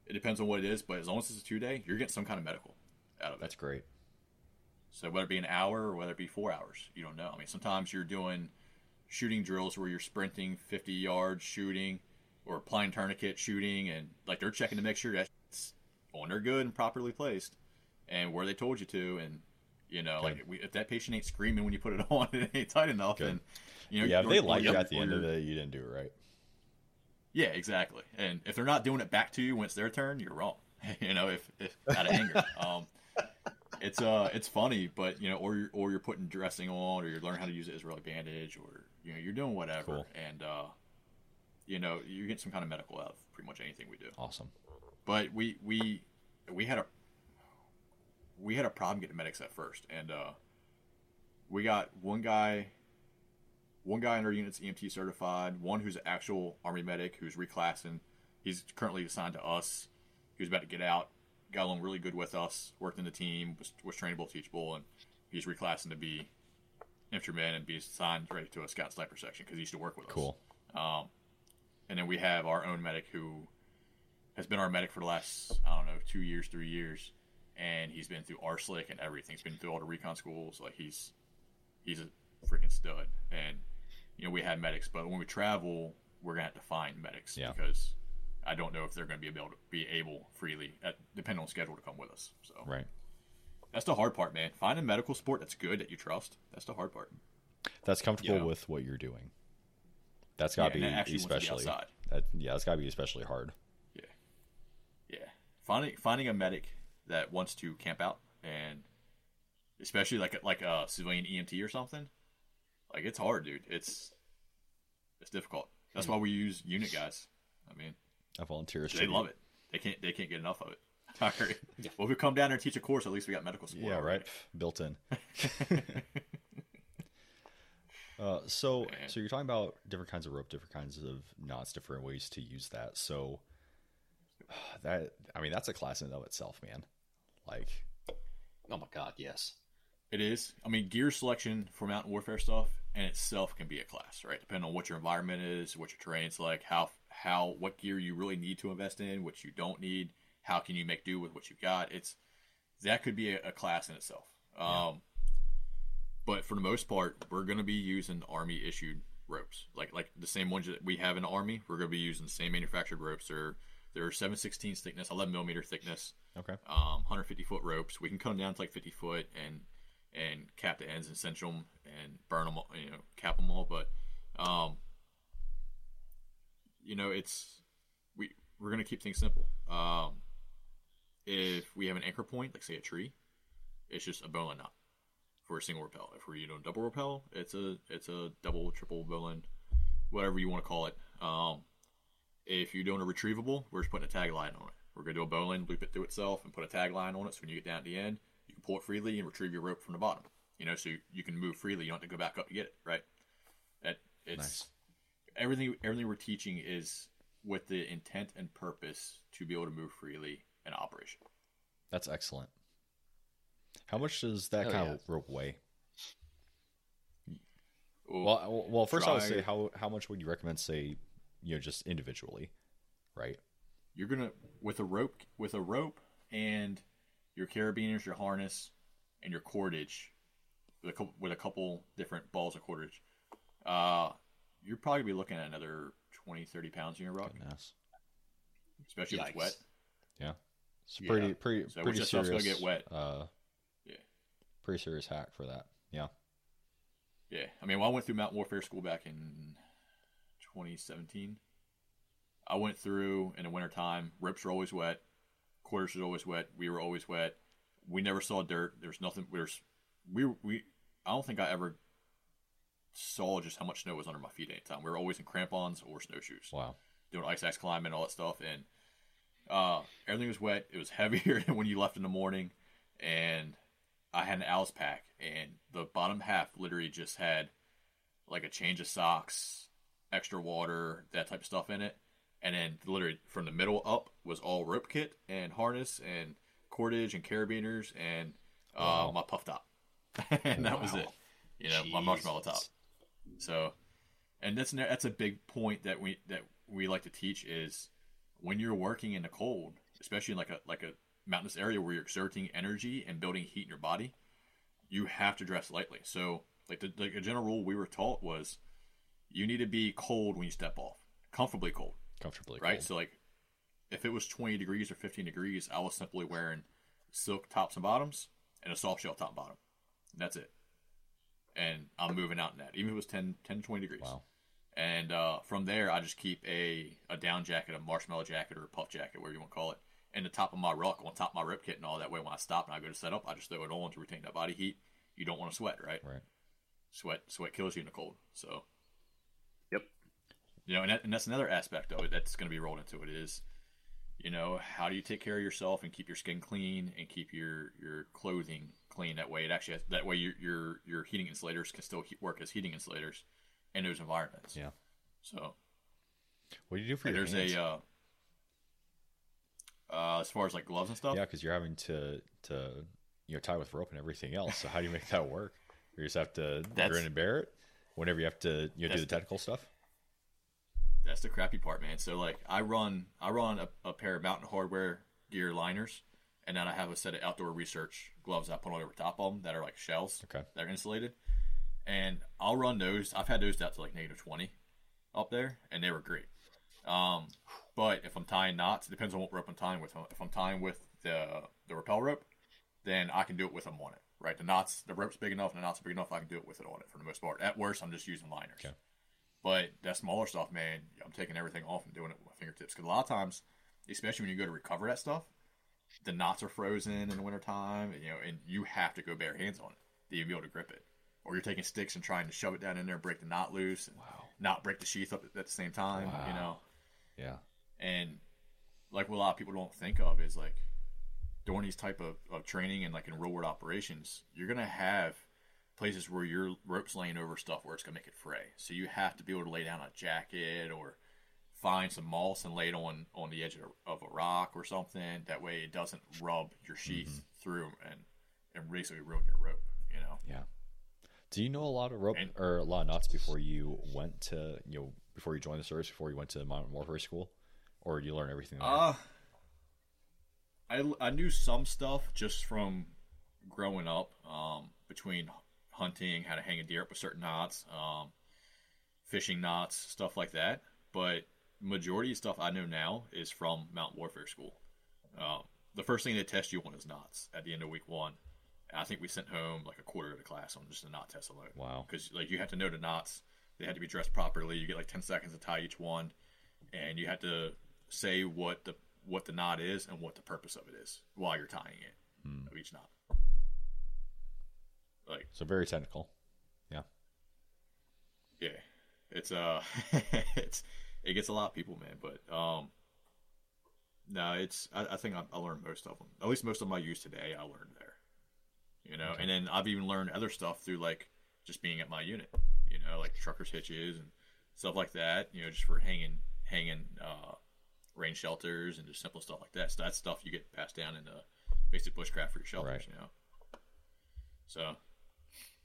it depends on what it is. But as long as it's a two day, you're getting some kind of medical out of it. That's great. So whether it be an hour or whether it be four hours, you don't know. I mean, sometimes you're doing shooting drills where you're sprinting 50 yards shooting, or applying tourniquet shooting, and like they're checking to make sure that's on there good and properly placed, and where they told you to, and you know, like we, if that patient ain't screaming when you put it on, and it ain't tight enough, Good. and you know, Yeah, if they like you at the end of you're- it, you didn't do it right. yeah, exactly. And if they're not doing it back to you when it's their turn, you're wrong. you know, if, if out of anger. Um, it's uh, it's funny, but you know, or you're, or you're putting dressing on, or you're learning how to use it as really bandage, or you know, you're doing whatever, Cool. and uh, you know, you get some kind of medical out of pretty much anything we do. Awesome. But we we we had a we had a problem getting medics at first, and uh, we got one guy, one guy in our unit's EMT certified, one who's an actual Army medic who's reclassing. He's currently assigned to us. He was about to get out, got along really good with us, worked in the team, was, was trainable, teachable, and he's reclassing to be infantryman and be assigned right to a scout sniper section because he used to work with us. Cool. Um, and then we have our own medic who has been our medic for the last I don't know two years, three years, and he's been through RSLC and everything. He's been through all the recon schools. Like he's he's a freaking stud. And you know we had medics, but when we travel, we're gonna have to find medics Yeah. because I don't know if they're gonna be able to be able freely, at, depending on schedule, to come with us. So Right. That's the hard part, man. Find a medical sport that's good that you trust. That's the hard part. That's comfortable with what you're doing. That's got to Yeah, be that actually to be especially. That, yeah, that's got to be especially hard. Yeah, yeah. finding finding a medic that wants to camp out and especially like a, like a civilian EMT or something, like it's hard, dude. It's it's difficult. That's hmm. why we use unit guys. I mean, A volunteer they love it. They can't they can't get enough of it. All right. Well, if we come down there and teach a course, at least we got medical support. Yeah, already. right. Built in. uh, so, Man. so you're talking about different kinds of rope, different kinds of knots, different ways to use that. So, that I mean, that's a class in and of itself, man. Like, Oh my god, yes. It is. I mean, gear selection for mountain warfare stuff in itself can be a class, right? Depending on what your environment is, what your terrain's like, how how what gear you really need to invest in, what you don't need, how can you make do with what you've got. It's that could be a, a class in itself. Um, but for the most part, we're going to be using army issued ropes, like like the same ones that we have in the army. We're going to be using the same manufactured ropes. They're they're 7/16 thickness, 11 millimeter thickness okay, um, 150 foot ropes. We can cut them down to like 50 foot and and cap the ends and cinch them and burn them, all, you know, cap them all. But um, you know, it's we we're gonna keep things simple. Um, if we have an anchor point, like say a tree, it's just a bowline knot for a single rappel. If we're doing double rappel, it's a it's a double, triple bowline, whatever you want to call it. Um, if you're doing a retrievable, we're just putting a tagline on it. We're going to do a bowline, loop it through itself, and put a tagline on it. So when you get down at the end, you can pull it freely and retrieve your rope from the bottom. You know, so you, you can move freely. You don't have to go back up to get it. Right? That it's Nice. everything. Everything we're teaching is with the intent and purpose to be able to move freely in operation. that's excellent. How much does that Hell kind yeah. of rope weigh? Well, Well, well, first I would say how how much would you recommend, say, you know, just individually, right? you're gonna with a rope with a rope and your carabiners, your harness, and your cordage with a couple, with a couple different balls of cordage. Uh, you're probably be looking at another 20, 30 pounds in your rock, Goodness. especially if it's wet. Yeah. It's Yeah. pretty pretty So pretty serious. gonna get wet. Uh, Yeah. Pretty serious hack for that. Yeah. Yeah, I mean, when I went through Mountain Warfare School back in 2017, I went through in the wintertime. Rips were always wet, quarters was always wet. We were always wet. we never saw dirt. There's nothing. There's we we. I don't think I ever saw just how much snow was under my feet anytime. We were always in crampons or snowshoes, Wow. doing ice axe climbing and all that stuff. And uh, everything was wet. It was heavier than when you left in the morning. And I had an ALICE pack, and the bottom half literally just had like a change of socks, extra water, that type of stuff in it. And then literally from the middle up was all rope kit and harness and cordage and carabiners and uh, Wow. my puff top. and that was it. You know, my marshmallow top. So, and that's that's a big point that we that we like to teach is when you're working in the cold, especially in like a like a mountainous area where you're exerting energy and building heat in your body, you have to dress lightly. So, like the like a general rule we were taught was you need to be cold when you step off, comfortably cold, Comfortably. Cold. Right? cold. So like if it was 20 degrees or 15 degrees, I was simply wearing silk tops and bottoms and a soft shell top and bottom. And that's it. And I'm moving out in that, even if it was 10, 10 to 20 degrees. Wow. And uh, from there, I just keep a, a down jacket, a marshmallow jacket, or a puff jacket, whatever you want to call it, in the top of my ruck, on top of my rip kit, and all that way. When I stop and I go to set up, I just throw it on to retain that body heat. You don't want to sweat, right? Right. Sweat, sweat kills you in the cold. So, Yep. you know, and, that, and that's another aspect of it that's going to be rolled into it is, you know, how do you take care of yourself and keep your skin clean and keep your your clothing clean? That way, it actually has, that way your your your heating insulators can still he- work as heating insulators in those environments. Yeah. So What do you do for your there's hands? a uh, uh, as far as like gloves and stuff. Yeah, because you're having to to you know tie with rope and everything else. So how do you make that work? You just have to That's- grin and bear it whenever you have to you know, do the the- technical stuff. That's the crappy part, man. So like I run I run a, a pair of Mountain Hardwear gear liners, and then I have a set of outdoor research gloves I put on over top of them that are like shells Okay. that are insulated. And I'll run those. I've had those out to like negative twenty up there, and they were great. Um, but if I'm tying knots, it depends on what rope I'm tying with. If I'm tying with the the rappel rope, then I can do it with them on it. Right, the knots, the rope's big enough, and the knots are big enough. I can do it with it on it for the most part. At worst, I'm just using liners. Okay. But that smaller stuff, man, I'm taking everything off and doing it with my fingertips. Because a lot of times, especially when you go to recover that stuff, the knots are frozen in the wintertime, and, you know, and you have to go bare hands on it to be able to grip it. Or you're taking sticks and trying to shove it down in there, break the knot loose, and Wow. not break the sheath up at the same time. You know, Yeah. and like what a lot of people don't think of is like during these type of, of training and like in real world operations, you're gonna have places where your rope's laying over stuff where it's gonna make it fray. So you have to be able to lay down a jacket or find some moss and lay it on on the edge of a, of a rock or something. That way it doesn't rub your sheath mm-hmm. through and and basically ruin your rope. You know. Yeah. Do you know a lot of rope or a lot of knots before you went to you know before you joined the service before you went to Mountain Warfare School, or did you learn everything? There? Uh, I, I knew some stuff just from growing up um, between hunting, how to hang a deer up with certain knots, um, fishing knots, stuff like that. But majority of stuff I know now is from Mount Warfare School. Um, the first thing they test you on is knots at the end of week one. And I think we sent home like a quarter of the class on just the knot test alone. Wow. Because like you have to know the knots. They had to be dressed properly. You get like ten seconds to tie each one, and you have to say what the what the knot is and what the purpose of it is while you're tying it Hmm. of each knot. Like So very technical. Yeah. yeah, it's uh, it's it gets a lot of people, man. But um, no, it's I, I think I, I learned most of them. At least most of them I use today, I learned there. You know, and then I've even learned other stuff through like just being at my unit. You know, like truckers hitches and stuff like that. You know, just for hanging hanging uh, rain shelters and just simple stuff like that. So that's stuff you get passed down in the basic bushcraft for your shelters. Right. You know, so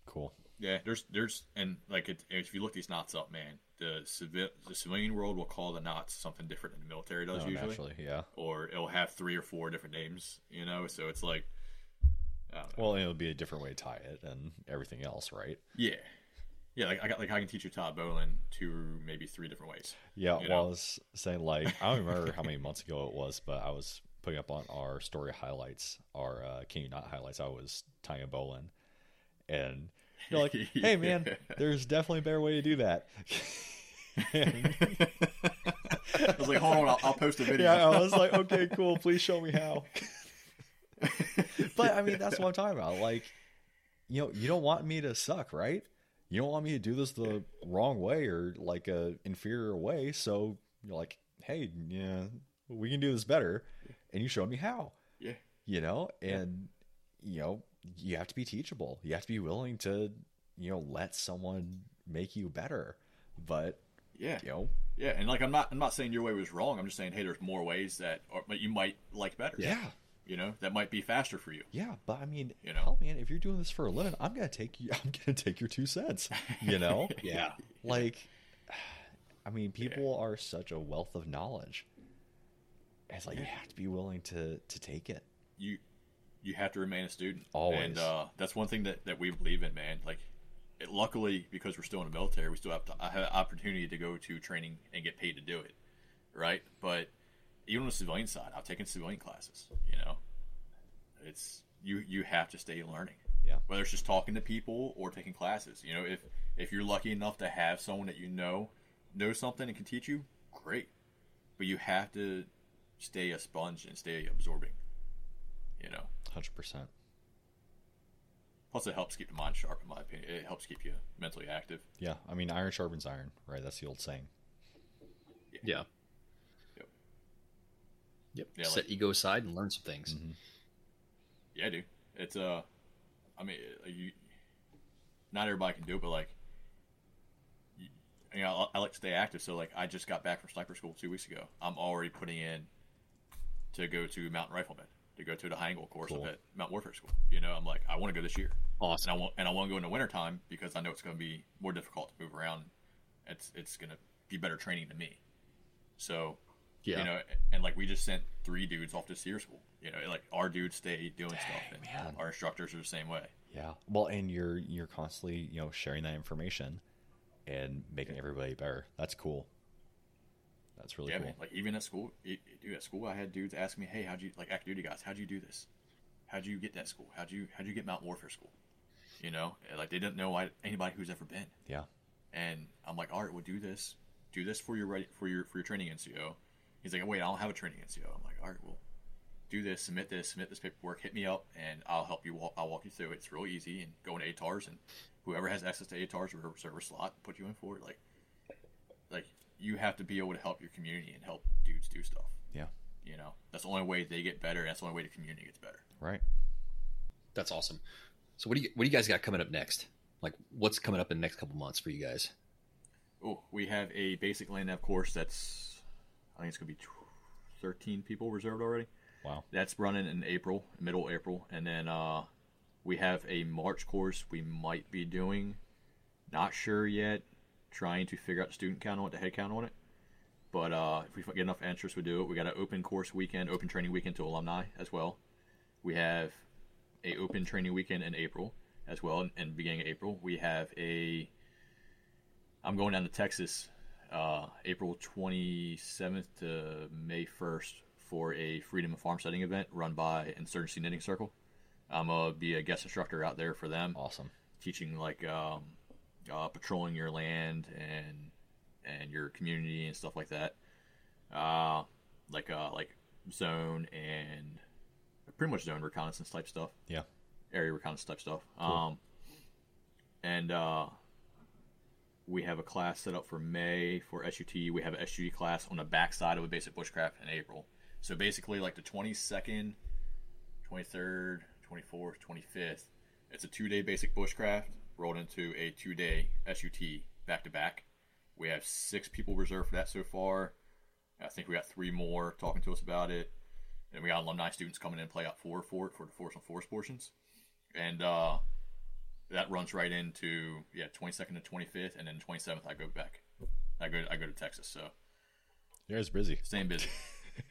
Cool. yeah, there's there's and like it, if you look these knots up, man, the civil the civilian world will call the knots something different than the military does No, usually, naturally, yeah. or it'll have three or four different names, you know. So it's like, I don't know. Well, it'll be a different way to tie it and everything else, right? yeah, yeah. Like I got like I can teach you Todd bowline two maybe three different ways. Yeah, You well. I was saying like I don't remember how many months ago it was, but I was putting up on our story highlights, our uh, Can You Not highlights. I was tying a bowline, and you're like, "Hey, man, there's definitely a better way to do that." And- I was like, hold on, I'll, I'll post a video. yeah, I was like, "Okay, cool. Please show me how." but I mean, that's what I'm talking about. Like, you know, you don't want me to suck, right? You don't want me to do this the wrong way or like a inferior way. So you're like, hey, yeah, we can do this better, and you show me how. Yeah. You know, and you know, you have to be teachable. You have to be willing to, you know, let someone make you better. But Yeah. you know, Yeah, and like I'm not I'm not saying your way was wrong. I'm just saying hey, there's more ways that or, that you might like better. yeah. You know, that might be faster for you. Yeah, but I mean, You know? hell, man, if you're doing this for a living, I'm gonna take you. I'm gonna take your two cents. You know, Yeah. like, I mean, people are such a wealth of knowledge. It's like you have to be willing to to take it. You you have to remain a student. Always. And uh, that's one thing that, that we believe in, man. Like it, luckily because we're still in the military, we still have to I have opportunity to go to training and get paid to do it. Right? But even on the civilian side, I've taken civilian classes, you know. It's you you have to stay learning. Yeah. whether it's just talking to people or taking classes. You know, if if you're lucky enough to have someone that you know knows something and can teach you, great. But you have to stay a sponge and stay absorbing. You know. Hundred percent. Plus, it helps keep the mind sharp. In my opinion, it helps keep you mentally active. Yeah, I mean, iron sharpens iron, right? That's the old saying. Yeah. Yep. Yep. Yeah, Set like- Mm-hmm. ego aside and learn some things. Yeah, dude. It's uh, I mean, uh, you. Not everybody can do it, but like, you, you know, I, I like to stay active. So like, I just got back from sniper school two weeks ago. I'm already putting in to go to mountain rifleman to go to the high angle course Cool. at Mount Warfare School. You know, I'm like, I want to go this year, and Awesome. I want and I want to go in the wintertime because I know it's going to be more difficult to move around. It's it's going to be better training to me. So Yeah. you know, and like we just sent three dudes off to SERE school. You know, like our dudes stay doing stuff, and man. our instructors are the same way. Yeah. Well, and you're you're constantly you know sharing that information and making everybody better. That's cool. That's really yeah, cool. man. Like even at school, it, dude, at school, I had dudes ask me, "Hey, how'd you like active duty guys? How'd you do this? How'd you get that school? How'd you how'd you get Mount Warfare School? You know, like they didn't know anybody who's ever been. Yeah. And I'm like, all right, well, do this, do this for your for your for your training NCO. He's like, wait, I don't have a training NCO. I'm like, all right, well, do this, submit this, submit this paperwork, hit me up, and I'll help you. Walk, I'll walk you through it. It's real easy, and go into ATRRS, and whoever has access to ATRRS or a server slot, put you in for it. Like, like you have to be able to help your community and help dudes do stuff. Yeah. You know, that's the only way they get better. And that's the only way the community gets better. Right. That's awesome. So what do you what do you guys got coming up next? Like what's coming up in the next couple months for you guys? Oh, we have a basic land nav course that's, I think it's gonna be 13 people reserved already. Wow. That's running in April, middle April, and then uh, we have a March course we might be doing. Not sure yet. Trying to figure out the student count on it, the head count on it. But uh, if we get enough interest, we do it. We got an open course weekend, open training weekend to alumni as well. We have a open training weekend in April as well, and beginning of April we have a. I'm going down to Texas, uh, April 27th to May 1st for a Freedom of Farm Setting event run by Insurgency Knitting Circle. I'm gonna be a guest instructor out there for them Awesome. teaching like um, uh, patrolling your land and and your community and stuff like that. Uh, like uh, like zone and pretty much zone reconnaissance type stuff, Yeah. area reconnaissance type stuff. Um, and uh, we have a class set up for May for SUT. We have an SUT class on the backside of a basic bushcraft in April. So basically, like the 22nd, 23rd, 24th, 25th, it's a two day basic bushcraft rolled into a two day SUT back to back. We have six people reserved for that so far. I think we got three more talking to us about it. And we got alumni students coming in and play OPFOR for it for the force on force portions. And uh, that runs right into yeah, twenty second to twenty fifth, and then twenty seventh I go back. I go I go to Texas, so You guys busy. staying busy.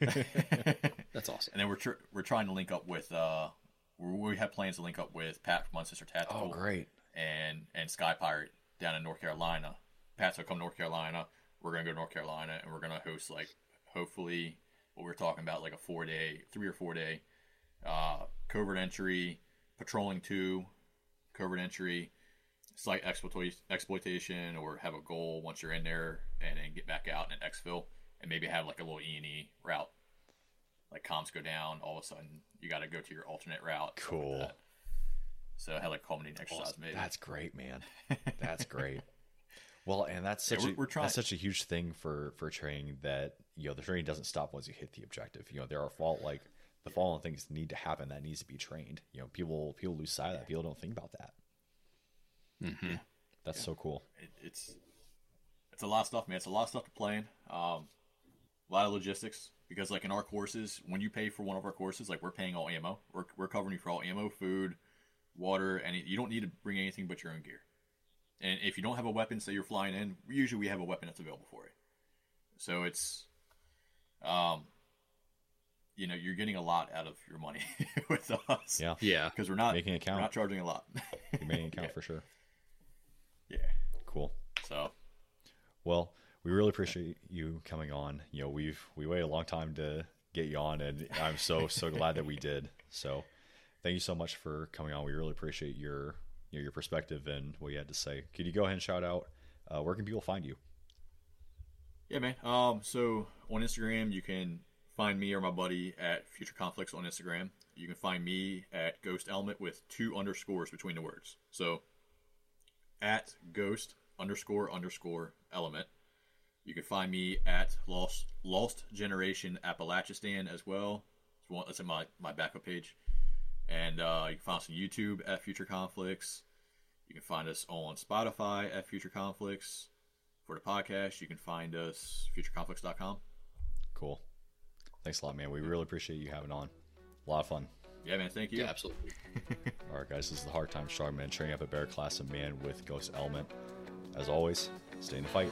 That's awesome. And then we're tr- we're trying to link up with uh we we have plans to link up with Pat from Unsister Tactical Oh, great. and and Sky Pirate down in North Carolina. Pat's gonna come to North Carolina. We're gonna go to North Carolina and we're gonna host like hopefully what we're talking about like a four day, three or four day uh, covert entry, patrolling two, covert entry, site exploitation, exploitation, or have a goal once you're in there and then get back out and exfil and maybe have like a little E and E route. like comms go down, all of a sudden you got to go to your alternate route. stuff like Cool. so I had like culminating exercise maybe. That's great, man. That's great. Well, and that's Yeah, such we're- a we're that's such a huge thing for for training that you know the training doesn't stop once you hit the objective. You know there are fault like the following things need to happen that needs to be trained. You know people people lose sight of that. People don't think about that. Mm-hmm. That's so cool. it, it's it's a lot of stuff, man. It's a lot of stuff to plan. Um, a lot of logistics because, like in our courses, when you pay for one of our courses, like we're paying all ammo. We're we're covering you for all ammo, food, water, and you don't need to bring anything but your own gear. And if you don't have a weapon, say you're flying in, usually we have a weapon that's available for you. So it's, um, you know, you're getting a lot out of your money with us. Yeah, Yeah. because we're not Making it count. We're not charging a lot. your main account Yeah. for sure. yeah. Cool. So Well, we really appreciate you coming on. You know, we've we waited a long time to get you on, and I'm so so glad that we did. So, thank you so much for coming on. We really appreciate your you know, your perspective and what you had to say. Could you go ahead and shout out uh, where can people find you? Yeah, man. Um, so on Instagram, you can find me or my buddy at Future Conflicts on Instagram. You can find me at Ghost Element with two underscores between the words. So at Ghost underscore underscore Element. You can find me at Lost Lost Generation Appalachian as well. That's in my my backup page. And uh, you can find us on YouTube at Future Conflicts. You can find us on Spotify at Future Conflicts for the podcast, you can find us futureconflicts.com. Cool. Thanks a lot, man. We really appreciate you having on. A lot of fun. Yeah, man. Thank you. Yeah, absolutely. All right, guys. This is the Hard Times Strong Men training up a bear class of man with Ghost Element. As always, stay in the fight.